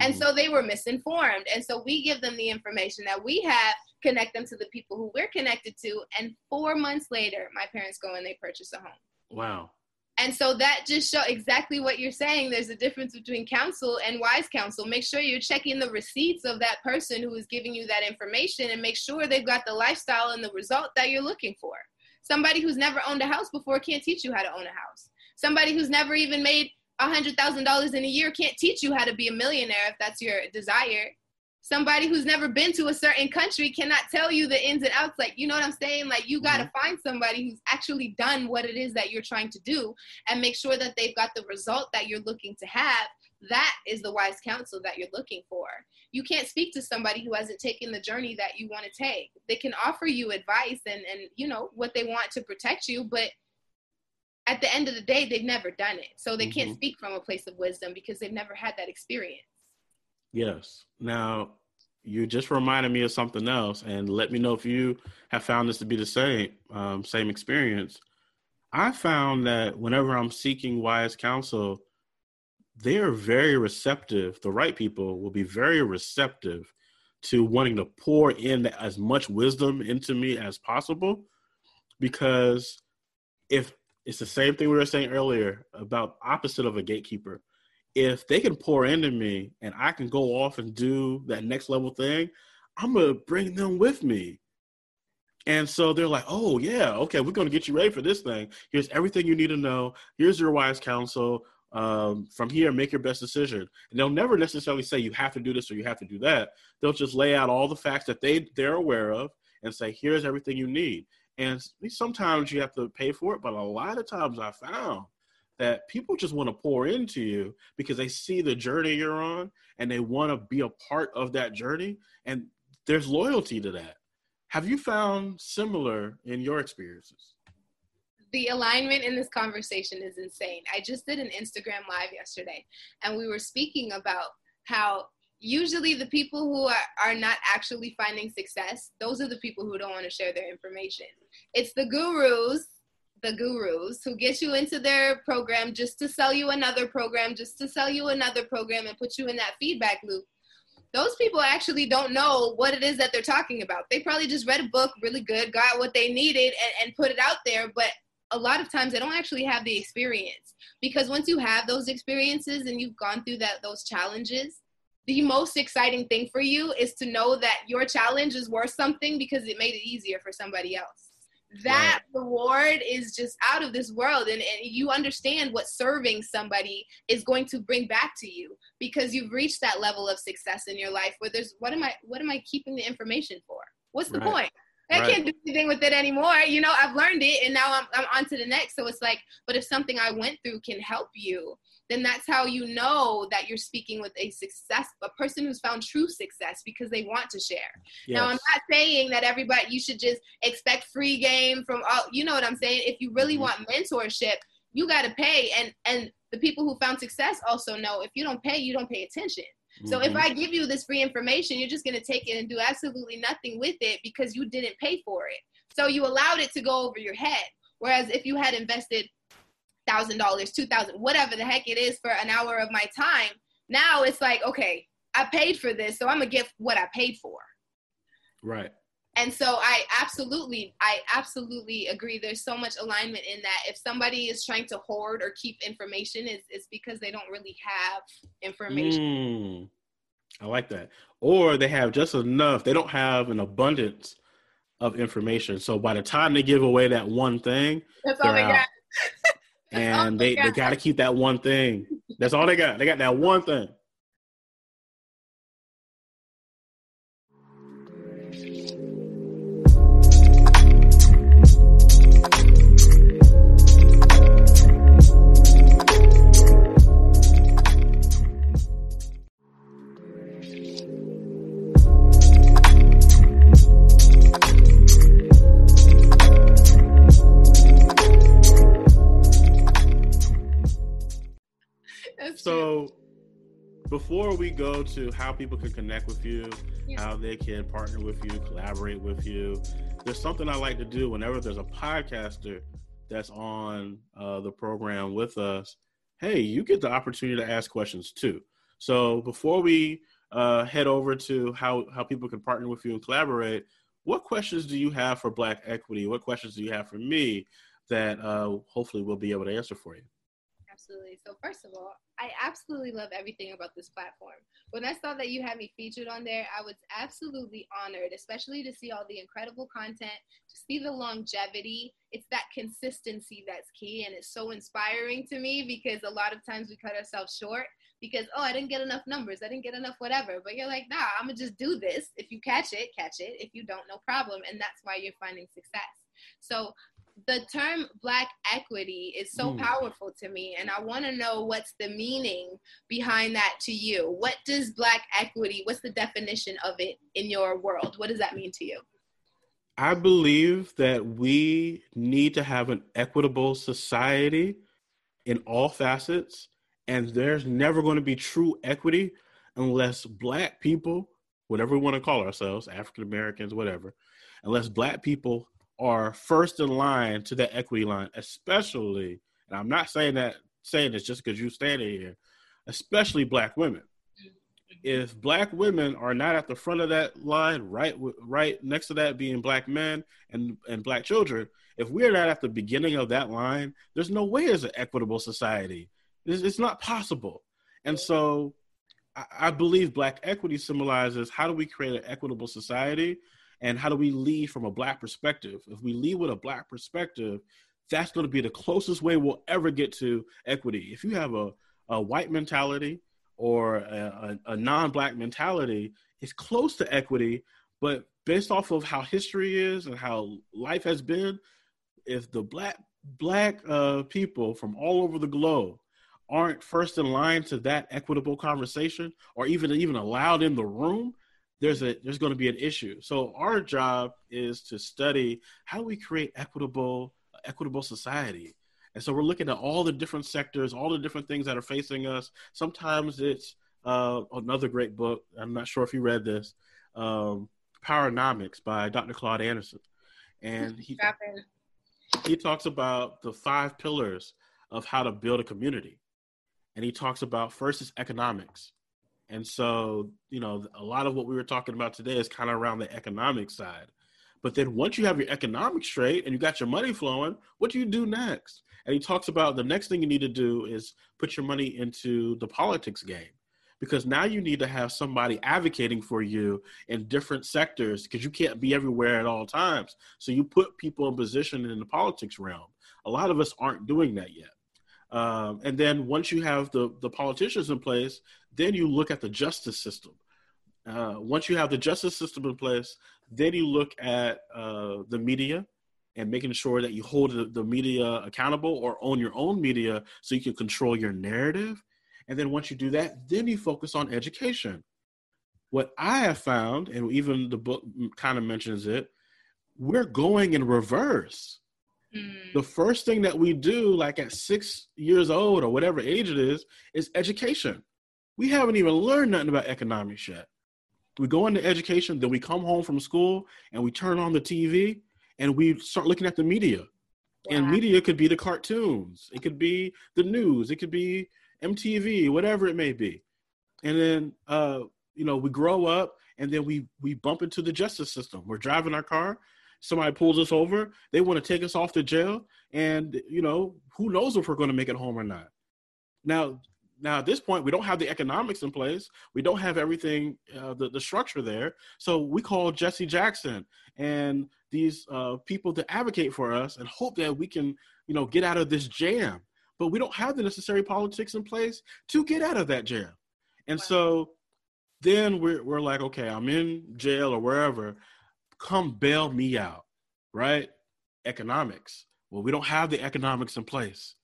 And mm-hmm. so they were misinformed. And so we give them the information that we have, connect them to the people who we're connected to. And four months later, my parents go and they purchase a home. Wow. And so that just show exactly what you're saying. There's a difference between counsel and wise counsel. Make sure you're checking the receipts of that person who is giving you that information and make sure they've got the lifestyle and the result that you're looking for. Somebody who's never owned a house before can't teach you how to own a house. Somebody who's never even made $100,000 in a year can't teach you how to be a millionaire if that's your desire. Somebody who's never been to a certain country cannot tell you the ins and outs. Like, you know what I'm saying? Like, you got to mm-hmm. find somebody who's actually done what it is that you're trying to do and make sure that they've got the result that you're looking to have. That is the wise counsel that you're looking for. You can't speak to somebody who hasn't taken the journey that you want to take. They can offer you advice and, and, you know, what they want to protect you, but at the end of the day, they've never done it. So they mm-hmm. can't speak from a place of wisdom because they've never had that experience. Yes. Now, you just reminded me of something else, and let me know if you have found this to be the same um, same experience. I found that whenever I'm seeking wise counsel, they are very receptive. The right people will be very receptive to wanting to pour in as much wisdom into me as possible, because if it's the same thing we were saying earlier about opposite of a gatekeeper. If they can pour into me and I can go off and do that next level thing, I'm gonna bring them with me. And so they're like, oh, yeah, okay, we're going to get you ready for this thing. Here's everything you need to know. Here's your wise counsel. Um, from here, make your best decision. And they'll never necessarily say you have to do this or you have to do that. They'll just lay out all the facts that they, they're aware of and say, here's everything you need. And sometimes you have to pay for it, but a lot of times I found that people just want to pour into you because they see the journey you're on and they want to be a part of that journey. And there's loyalty to that. Have you found similar in your experiences? The alignment in this conversation is insane. I just did an Instagram live yesterday and we were speaking about how usually the people who are, are not actually finding success those are the people who don't want to share their information it's the gurus the gurus who get you into their program just to sell you another program just to sell you another program and put you in that feedback loop those people actually don't know what it is that they're talking about they probably just read a book really good got what they needed and, and put it out there but a lot of times they don't actually have the experience because once you have those experiences and you've gone through that those challenges the most exciting thing for you is to know that your challenge is worth something because it made it easier for somebody else. That right. reward is just out of this world. And, and you understand what serving somebody is going to bring back to you because you've reached that level of success in your life where there's what am I what am I keeping the information for? What's the right. point? I right. can't do anything with it anymore. You know, I've learned it and now I'm, I'm on to the next. So it's like, but if something I went through can help you, then that's how you know that you're speaking with a success, a person who's found true success because they want to share. Yes. Now, I'm not saying that everybody, you should just expect free game from all, you know what I'm saying? If you really mm-hmm. want mentorship, you got to pay. And, and the people who found success also know if you don't pay, you don't pay attention. So mm-hmm. if I give you this free information, you're just going to take it and do absolutely nothing with it because you didn't pay for it. So you allowed it to go over your head. Whereas if you had invested thousand dollars, two thousand, whatever the heck it is for an hour of my time, now it's like, okay, I paid for this, so I'm gonna get what I paid for. Right. And so I absolutely, I absolutely agree. There's so much alignment in that. If somebody is trying to hoard or keep information, it's, it's because they don't really have information. Mm, I like that. Or they have just enough. They don't have an abundance of information. So by the time they give away that one thing, that's all they out. got. and they, they got to keep that one thing. That's all they got. They got that one thing. So before we go to how people can connect with you, yeah. how they can partner with you, collaborate with you, there's something I like to do whenever there's a podcaster that's on uh, the program with us. Hey, you get the opportunity to ask questions too. So before we uh, head over to how how people can partner with you and collaborate, what questions do you have for Black Equity? What questions do you have for me that uh, hopefully we'll be able to answer for you? Absolutely. So first of all, I absolutely love everything about this platform. When I saw that you had me featured on there, I was absolutely honored, especially to see all the incredible content, to see the longevity. It's that consistency that's key, and it's so inspiring to me because a lot of times we cut ourselves short because oh, I didn't get enough numbers, I didn't get enough whatever. But you're like, nah, I'm gonna just do this. If you catch it, catch it. If you don't, no problem. And that's why you're finding success. So the term black equity is so mm. powerful to me and i want to know what's the meaning behind that to you. What does black equity what's the definition of it in your world? What does that mean to you? I believe that we need to have an equitable society in all facets and there's never going to be true equity unless black people whatever we want to call ourselves african americans whatever unless black people are first in line to that equity line, especially, and I'm not saying that saying this just because you standing here, especially black women. If black women are not at the front of that line, right, right next to that being black men and and black children, if we're not at the beginning of that line, there's no way it's an equitable society. It's, it's not possible. And so, I, I believe black equity symbolizes how do we create an equitable society and how do we lead from a black perspective? If we lead with a black perspective that's going to be the closest way we'll ever get to equity. If you have a, a white mentality or a, a, a non-black mentality it's close to equity but based off of how history is and how life has been if the black black uh, people from all over the globe aren't first in line to that equitable conversation or even even allowed in the room there's a there's going to be an issue. So our job is to study how do we create equitable equitable society. And so we're looking at all the different sectors, all the different things that are facing us. Sometimes it's uh, another great book. I'm not sure if you read this, um, Powernomics by Dr. Claude Anderson, and he he talks about the five pillars of how to build a community, and he talks about first is economics. And so, you know, a lot of what we were talking about today is kind of around the economic side. But then once you have your economics straight and you got your money flowing, what do you do next? And he talks about the next thing you need to do is put your money into the politics game. Because now you need to have somebody advocating for you in different sectors because you can't be everywhere at all times. So you put people in position in the politics realm. A lot of us aren't doing that yet. Um, and then once you have the, the politicians in place, then you look at the justice system. Uh, once you have the justice system in place, then you look at uh, the media and making sure that you hold the, the, media accountable or own your own media so you can control your narrative. And then once you do that, then you focus on education. What I have found, and even the book kind of mentions it, we're going in reverse. Mm. The first thing that we do, like at six years old or whatever age it is, is education. We haven't even learned nothing about economics yet. We go into education, then we come home from school and we turn on the TV and we start looking at the media. Yeah. And media could be the cartoons, it could be the news, it could be MTV, whatever it may be. And then uh, you know, we grow up and then we we bump into the justice system. We're driving our car, somebody pulls us over, they want to take us off to jail, and you know, who knows if we're going to make it home or not. Now, now at this point we don't have the economics in place. We don't have everything uh, the, the structure there. So we call jesse jackson and these uh, people to advocate for us and hope that we can you know get out of this jam. But we don't have the necessary politics in place to get out of that jam. And wow. so then we're, we're like okay i'm in jail or wherever. Come bail me out right? Economics. Well we don't have the economics in place.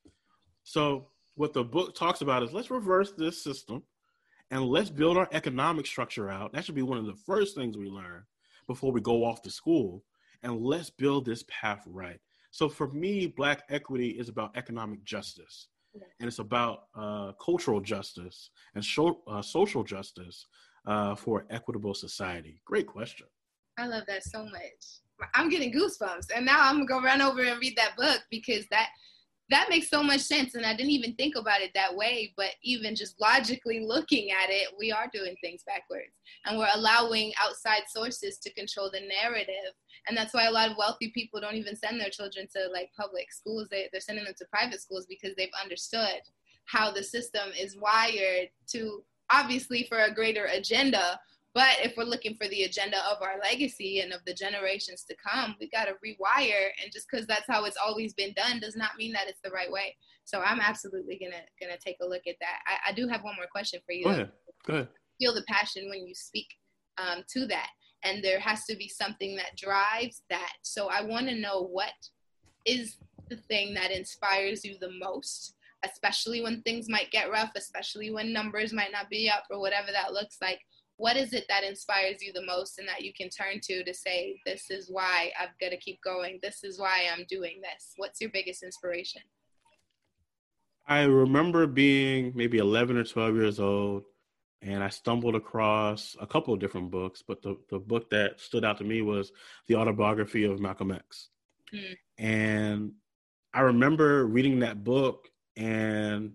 So what the book talks about is let's reverse this system and let's build our economic structure out. That should be one of the first things we learn before we go off to school. And let's build this path right. So for me, Black equity is about economic justice. And it's about uh, cultural justice and show, uh, social justice uh, for equitable society. Great question. I love that so much. I'm getting goosebumps, and now I'm gonna go run over and read that book because that that makes so much sense. And I didn't even think about it that way. But even just logically looking at it, we are doing things backwards. And we're allowing outside sources to control the narrative. And that's why a lot of wealthy people don't even send their children to like public schools. They, they're sending them to private schools because they've understood how the system is wired to obviously for a greater agenda but if we're looking for the agenda of our legacy and of the generations to come, we got to rewire. And just because that's how it's always been done does not mean that it's the right way. So I'm absolutely gonna gonna take a look at that. I, I do have one more question for you. Go ahead. Go ahead. Feel the passion when you speak um, to that, and there has to be something that drives that. So I want to know what is the thing that inspires you the most especially when things might get rough, especially when numbers might not be up or whatever that looks like what is it that inspires you the most and that you can turn to to say this is why i've got to keep going. This is why i'm doing this. What's your biggest inspiration? I remember being maybe 11 or 12 years old and i stumbled across a couple of different books but the, the book that stood out to me was the autobiography of malcolm x. Mm. and i remember reading that book and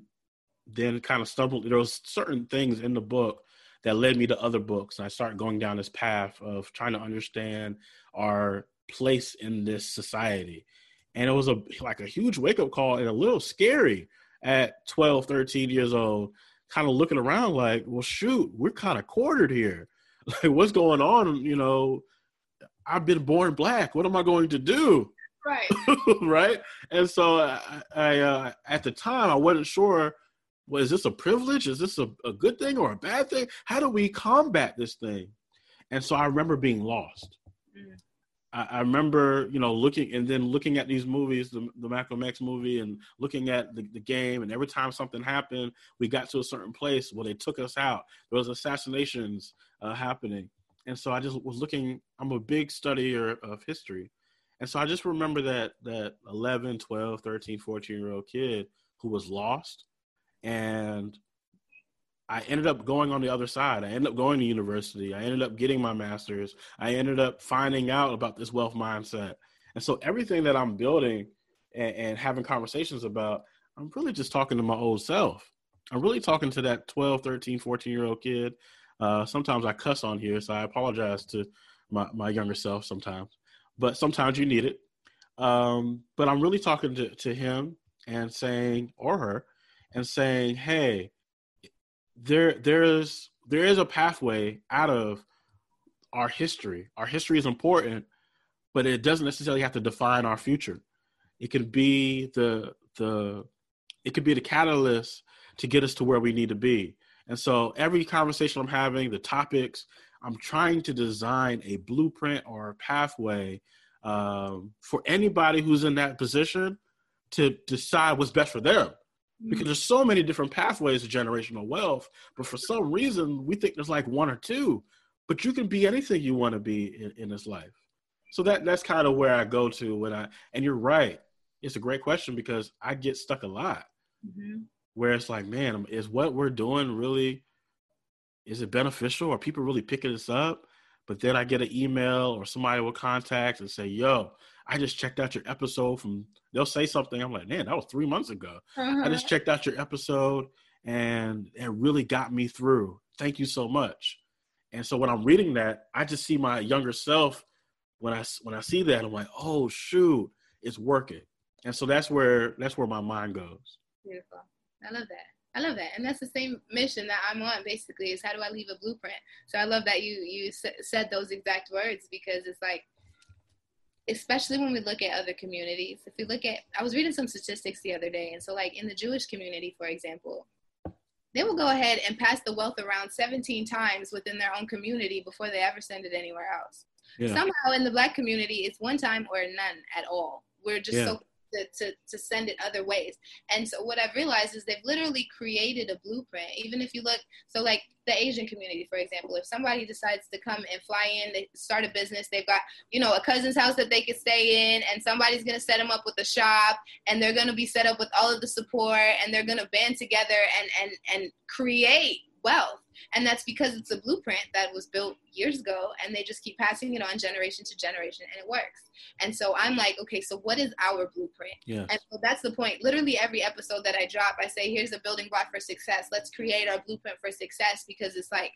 then kind of stumbled there was certain things in the book that led me to other books. And I started going down this path of trying to understand our place in this society. And it was a like a huge wake up call and a little scary at 12, 13 years old, kind of looking around like, well, shoot, we're kind of quartered here. Like, what's going on? You know, I've been born black. What am I going to do? Right. right. And so I, I uh, at the time, I wasn't sure well, is this a privilege? Is this a, a good thing or a bad thing? How do we combat this thing? And so I remember being lost. Mm. I, I, remember, you know, looking and then looking at these movies, the, the Malcolm X movie, and looking at the, the game. And every time something happened, we got to a certain place where they took us out. There was assassinations uh, happening. And so I just was looking, I'm a big studier of history. And so I just remember that that 11, 12, 13, 14 year old kid who was lost and I ended up going on the other side. I ended up going to university. I ended up getting my master's. I ended up finding out about this wealth mindset. And so everything that I'm building and, and having conversations about, I'm really just talking to my old self. I'm really talking to that 12, 13, 14 year old kid. Uh, sometimes I cuss on here, so I apologize to my, my younger self sometimes. But sometimes you need it. Um, but I'm really talking to, to him and saying, or her, and saying, "Hey, there there is there is a pathway out of our history. Our history is important, but it doesn't necessarily have to define our future. It could be the the it could be the catalyst to get us to where we need to be. And so every conversation I'm having, the topics, I'm trying to design a blueprint or a pathway um, for anybody who's in that position to decide what's best for them because there's so many different pathways to generational wealth but for some reason we think there's like one or two but you can be anything you want to be in, in this life. So that that's kind of where i go to when i and you're right it's a great question because i get stuck a lot. Mm-hmm. where it's like man is what we're doing really is it beneficial? Are people really picking this up? But then i get an email or somebody will contact and say yo I just checked out your episode from, they'll say something. I'm like, man, that was three months ago. Uh-huh. I just checked out your episode and it really got me through. Thank you so much. And so when I'm reading that, I just see my younger self when I when I see that I'm like, oh shoot, it's working. And so that's where that's where my mind goes. Beautiful. I love that. I love that, and that's the same mission that I'm on. Basically, is how do I leave a blueprint? So I love that you you said those exact words because it's like especially when we look at other communities. If we look at, I was reading some statistics the other day, and so like in the Jewish community, for example, they will go ahead and pass the wealth around 17 times within their own community before they ever send it anywhere else. Yeah. Somehow in the black community, it's one time or none at all. We're just yeah. so to, to, to send it other ways. And so what I've realized is they've literally created a blueprint. Even if you look, so like the Asian community, for example, if somebody decides to come and fly in, they start a business, they've got, you know, a cousin's house that they could stay in, and somebody's going to set them up with a shop, and they're going to be set up with all of the support, and they're going to band together and, and, and create wealth. And that's because it's a blueprint that was built years ago and they just keep passing it on generation to generation and it works. And so I'm like, okay, so what is our blueprint? Yes. And so that's the point. Literally every episode that I drop, I say, here's a building block for success. Let's create our blueprint for success because it's like,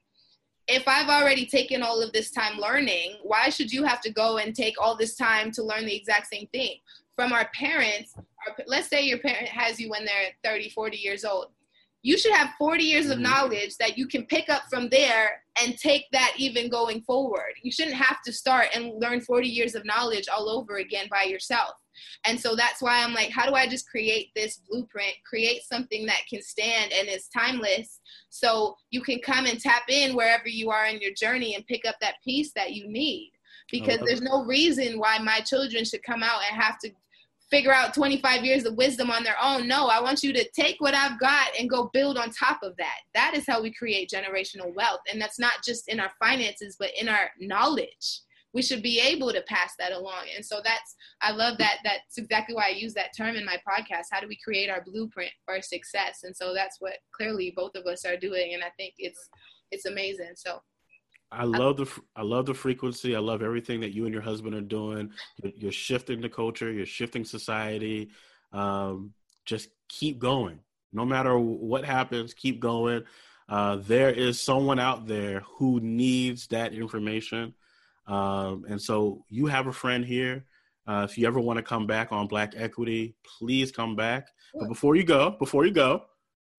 if I've already taken all of this time learning, why should you have to go and take all this time to learn the exact same thing? From our parents, our, let's say your parent has you when they're 30, 40 years old you should have 40 years of mm-hmm. knowledge that you can pick up from there and take that even going forward. You shouldn't have to start and learn 40 years of knowledge all over again by yourself. And so that's why I'm like, how do I just create this blueprint, create something that can stand and is timeless so you can come and tap in wherever you are in your journey and pick up that piece that you need? Because there's no reason why my children should come out and have to figure out 25 years of wisdom on their own. No, I want you to take what I've got and go build on top of that. That is how we create generational wealth. And that's not just in our finances, but in our knowledge. We should be able to pass that along. And so that's, I love that. That's exactly why I use that term in my podcast. How do we create our blueprint for success? And so that's what clearly both of us are doing. And I think it's, it's amazing. So I love the I love the frequency. I love everything that you and your husband are doing. You're, you're shifting the culture. You're shifting society. Um, just keep going. No matter what happens, keep going. Uh, there is someone out there who needs that information, um, and so you have a friend here. Uh, if you ever want to come back on Black Equity, please come back. But before you go, before you go,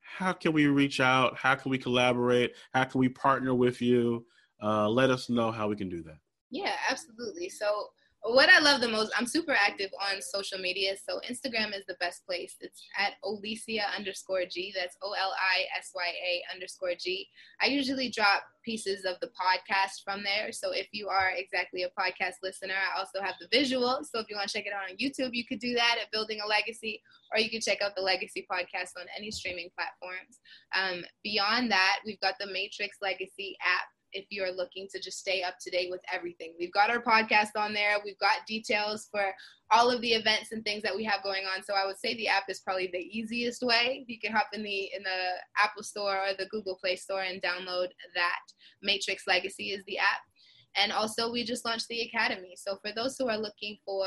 how can we reach out? How can we collaborate? How can we partner with you? Uh, let us know how we can do that. Yeah, absolutely. So what I love the most, I'm super active on social media. So Instagram is the best place. It's at Olisya underscore G. That's O L I S Y A underscore G. I usually drop pieces of the podcast from there. So if you are exactly a podcast listener, I also have the visual. So if you want to check it out on YouTube, you could do that at Building a Legacy, or you can check out the Legacy podcast on any streaming platforms. Um, beyond that, we've got the Matrix Legacy app if you're looking to just stay up to date with everything. We've got our podcast on there. We've got details for all of the events and things that we have going on. So I would say the app is probably the easiest way. You can hop in the in the Apple Store or the Google Play Store and download that. Matrix Legacy is the app. And also, we just launched the Academy. So, for those who are looking for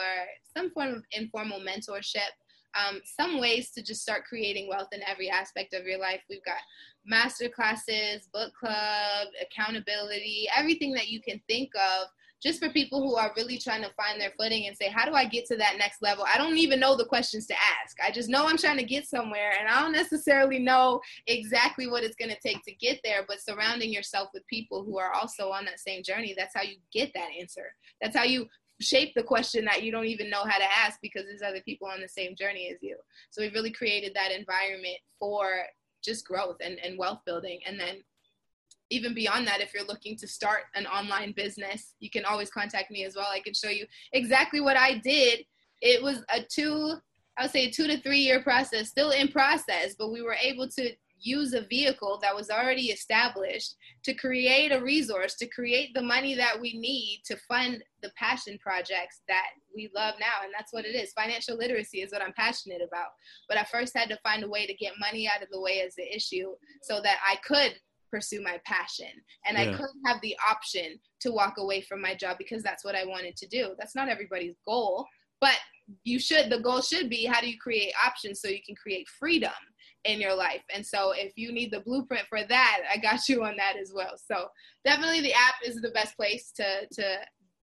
some form of informal mentorship, um, some ways to just start creating wealth in every aspect of your life. We've got master classes, book club, accountability, everything that you can think of just for people who are really trying to find their footing and say, how do I get to that next level? I don't even know the questions to ask. I just know I'm trying to get somewhere and I don't necessarily know exactly what it's going to take to get there, but surrounding yourself with people who are also on that same journey, that's how you get that answer. That's how you shape the question that you don't even know how to ask because there's other people on the same journey as you. So we really created that environment for just growth and, and wealth building. And then even beyond that, if you're looking to start an online business, you can always contact me as well. I can show you exactly what I did. It was a two, I would say two to three year process, still in process, but we were able to use a vehicle that was already established to create a resource, to create the money that we need to fund the passion projects that we love now. And that's what it is. Financial literacy is what I'm passionate about. But I first had to find a way to get money out of the way as the issue so that I could pursue my passion and yeah. I could have the option to walk away from my job because that's what I wanted to do. That's not everybody's goal, but you should the goal should be how do you create options so you can create freedom in your life. And so if you need the blueprint for that, I got you on that as well. So definitely the app is the best place to to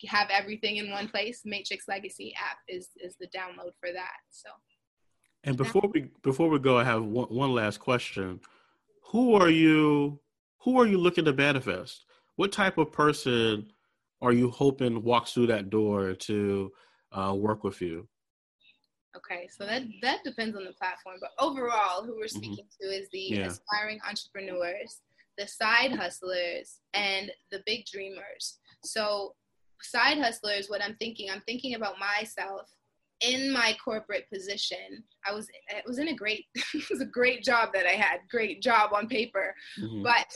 have everything in one place. Matrix Legacy app is is the download for that. So And before we before we go, I have one, one last question. Who are you who are you looking to manifest? What type of person are you hoping walks through that door to uh, work with you? Okay, so that that depends on the platform, but overall, who we're mm-hmm. speaking mm-hmm. to is the yeah. aspiring entrepreneurs, the side hustlers, and the big dreamers. So, side hustlers, what I'm thinking, I'm thinking about myself in my corporate position. I was it was in a great it was a great job that I had, great job on paper, mm-hmm. but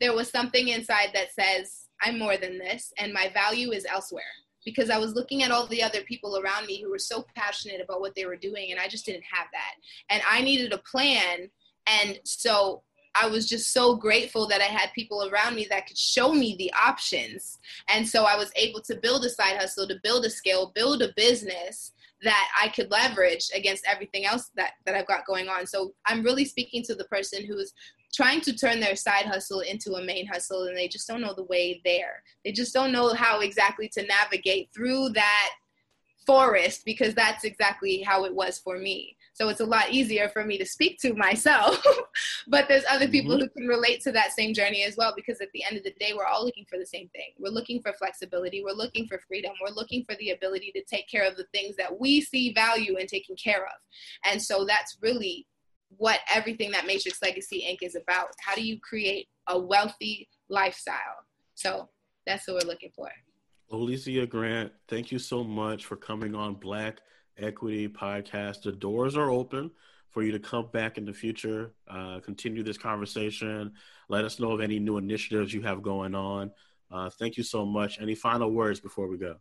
there was something inside that says I'm more than this, and my value is elsewhere because I was looking at all the other people around me who were so passionate about what they were doing, and I just didn't have that. And I needed a plan. And so I was just so grateful that I had people around me that could show me the options. And so I was able to build a side hustle, to build a skill, build a business that I could leverage against everything else that, that I've got going on. So I'm really speaking to the person who's trying to turn their side hustle into a main hustle and they just don't know the way there. They just don't know how exactly to navigate through that forest because that's exactly how it was for me. So it's a lot easier for me to speak to myself. but there's other people mm-hmm. who can relate to that same journey as well because at the end of the day, we're all looking for the same thing. We're looking for flexibility, we're looking for freedom, we're looking for the ability to take care of the things that we see value in taking care of. And so that's really what everything that Matrix Legacy Inc. is about. How do you create a wealthy lifestyle? So that's what we're looking for. Alicia Grant, thank you so much for coming on Black Equity Podcast. The doors are open for you to come back in the future, uh, continue this conversation. Let us know of any new initiatives you have going on. Uh, thank you so much. Any final words before we go?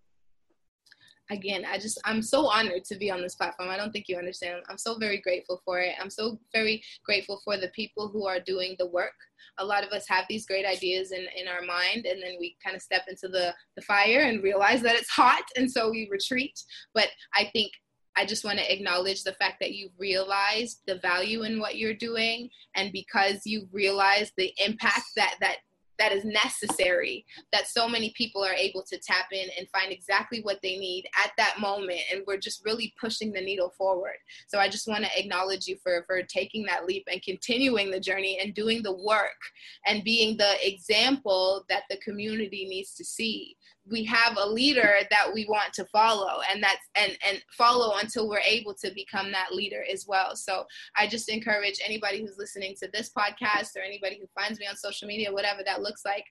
Again, I just, I'm so honored to be on this platform. I don't think you understand. I'm so very grateful for it. I'm so very grateful for the people who are doing the work. A lot of us have these great ideas in, in our mind, and then we kind of step into the, the fire and realize that it's hot, and so we retreat. But I think I just want to acknowledge the fact that you've realized the value in what you're doing, and because you've realized the impact that that that is necessary that so many people are able to tap in and find exactly what they need at that moment. And we're just really pushing the needle forward. So i just want to acknowledge you for for taking that leap and continuing the journey and doing the work and being the example that the community needs to see we have a leader that we want to follow and that's and and follow until we're able to become that leader as well. So i just encourage anybody who's listening to this podcast or anybody who finds me on social media whatever that looks like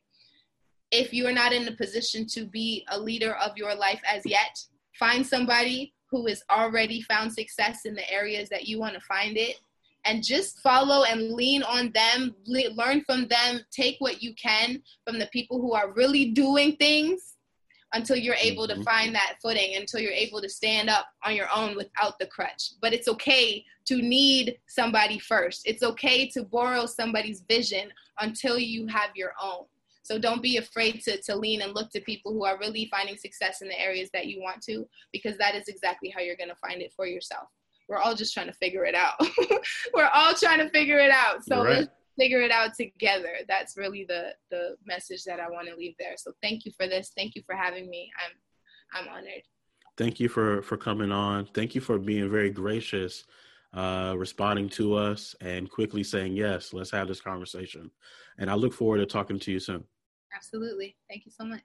if you are not in the position to be a leader of your life as yet find somebody who has already found success in the areas that you want to find it and just follow and lean on them learn from them take what you can from the people who are really doing things until you're able to mm-hmm. find that footing, until you're able to stand up on your own without the crutch. But it's okay to need somebody first. It's okay to borrow somebody's vision until you have your own. So don't be afraid to, to lean and look to people who are really finding success in the areas that you want to, because that is exactly how you're going to find it for yourself. We're all just trying to figure it out. We're all trying to figure it out. So right figure it out together. That's really the the message that I want to leave there. So thank you for this. Thank you for having me. I'm I'm honored. Thank you for for coming on. Thank you for being very gracious, uh, responding to us and quickly saying yes. Let's have this conversation. And I look forward to talking to you soon. Absolutely. Thank you so much.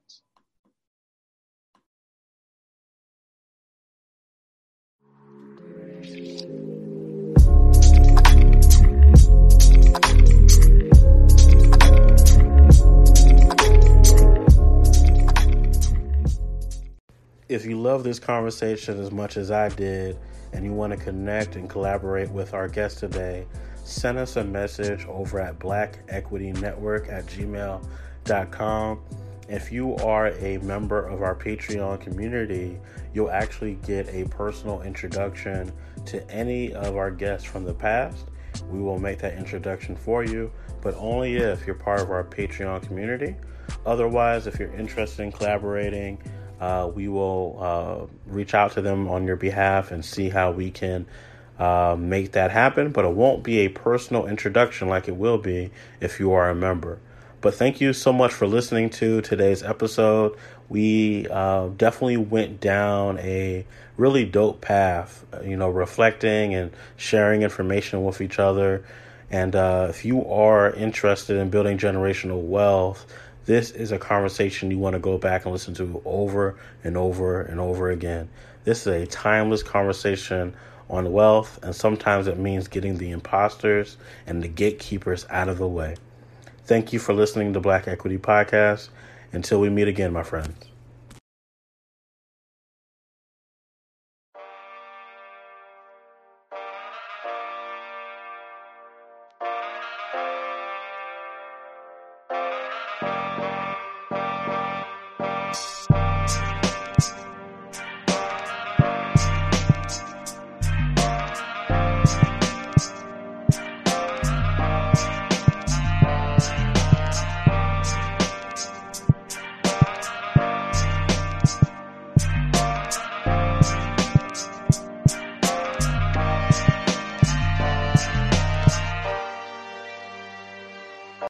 If you love this conversation as much as I did and you want to connect and collaborate with our guest today, send us a message over at Black Equity Network at gmail.com. If you are a member of our Patreon community, you'll actually get a personal introduction to any of our guests from the past. We will make that introduction for you, but only if you're part of our Patreon community. Otherwise, if you're interested in collaborating, uh, we will uh, reach out to them on your behalf and see how we can uh, make that happen. But it won't be a personal introduction like it will be if you are a member. But thank you so much for listening to today's episode. We uh, definitely went down a really dope path, you know, reflecting and sharing information with each other. And uh, if you are interested in building generational wealth, this is a conversation you want to go back and listen to over and over and over again. This is a timeless conversation on wealth, and sometimes it means getting the imposters and the gatekeepers out of the way. Thank you for listening to Black Equity Podcast. Until we meet again, my friends.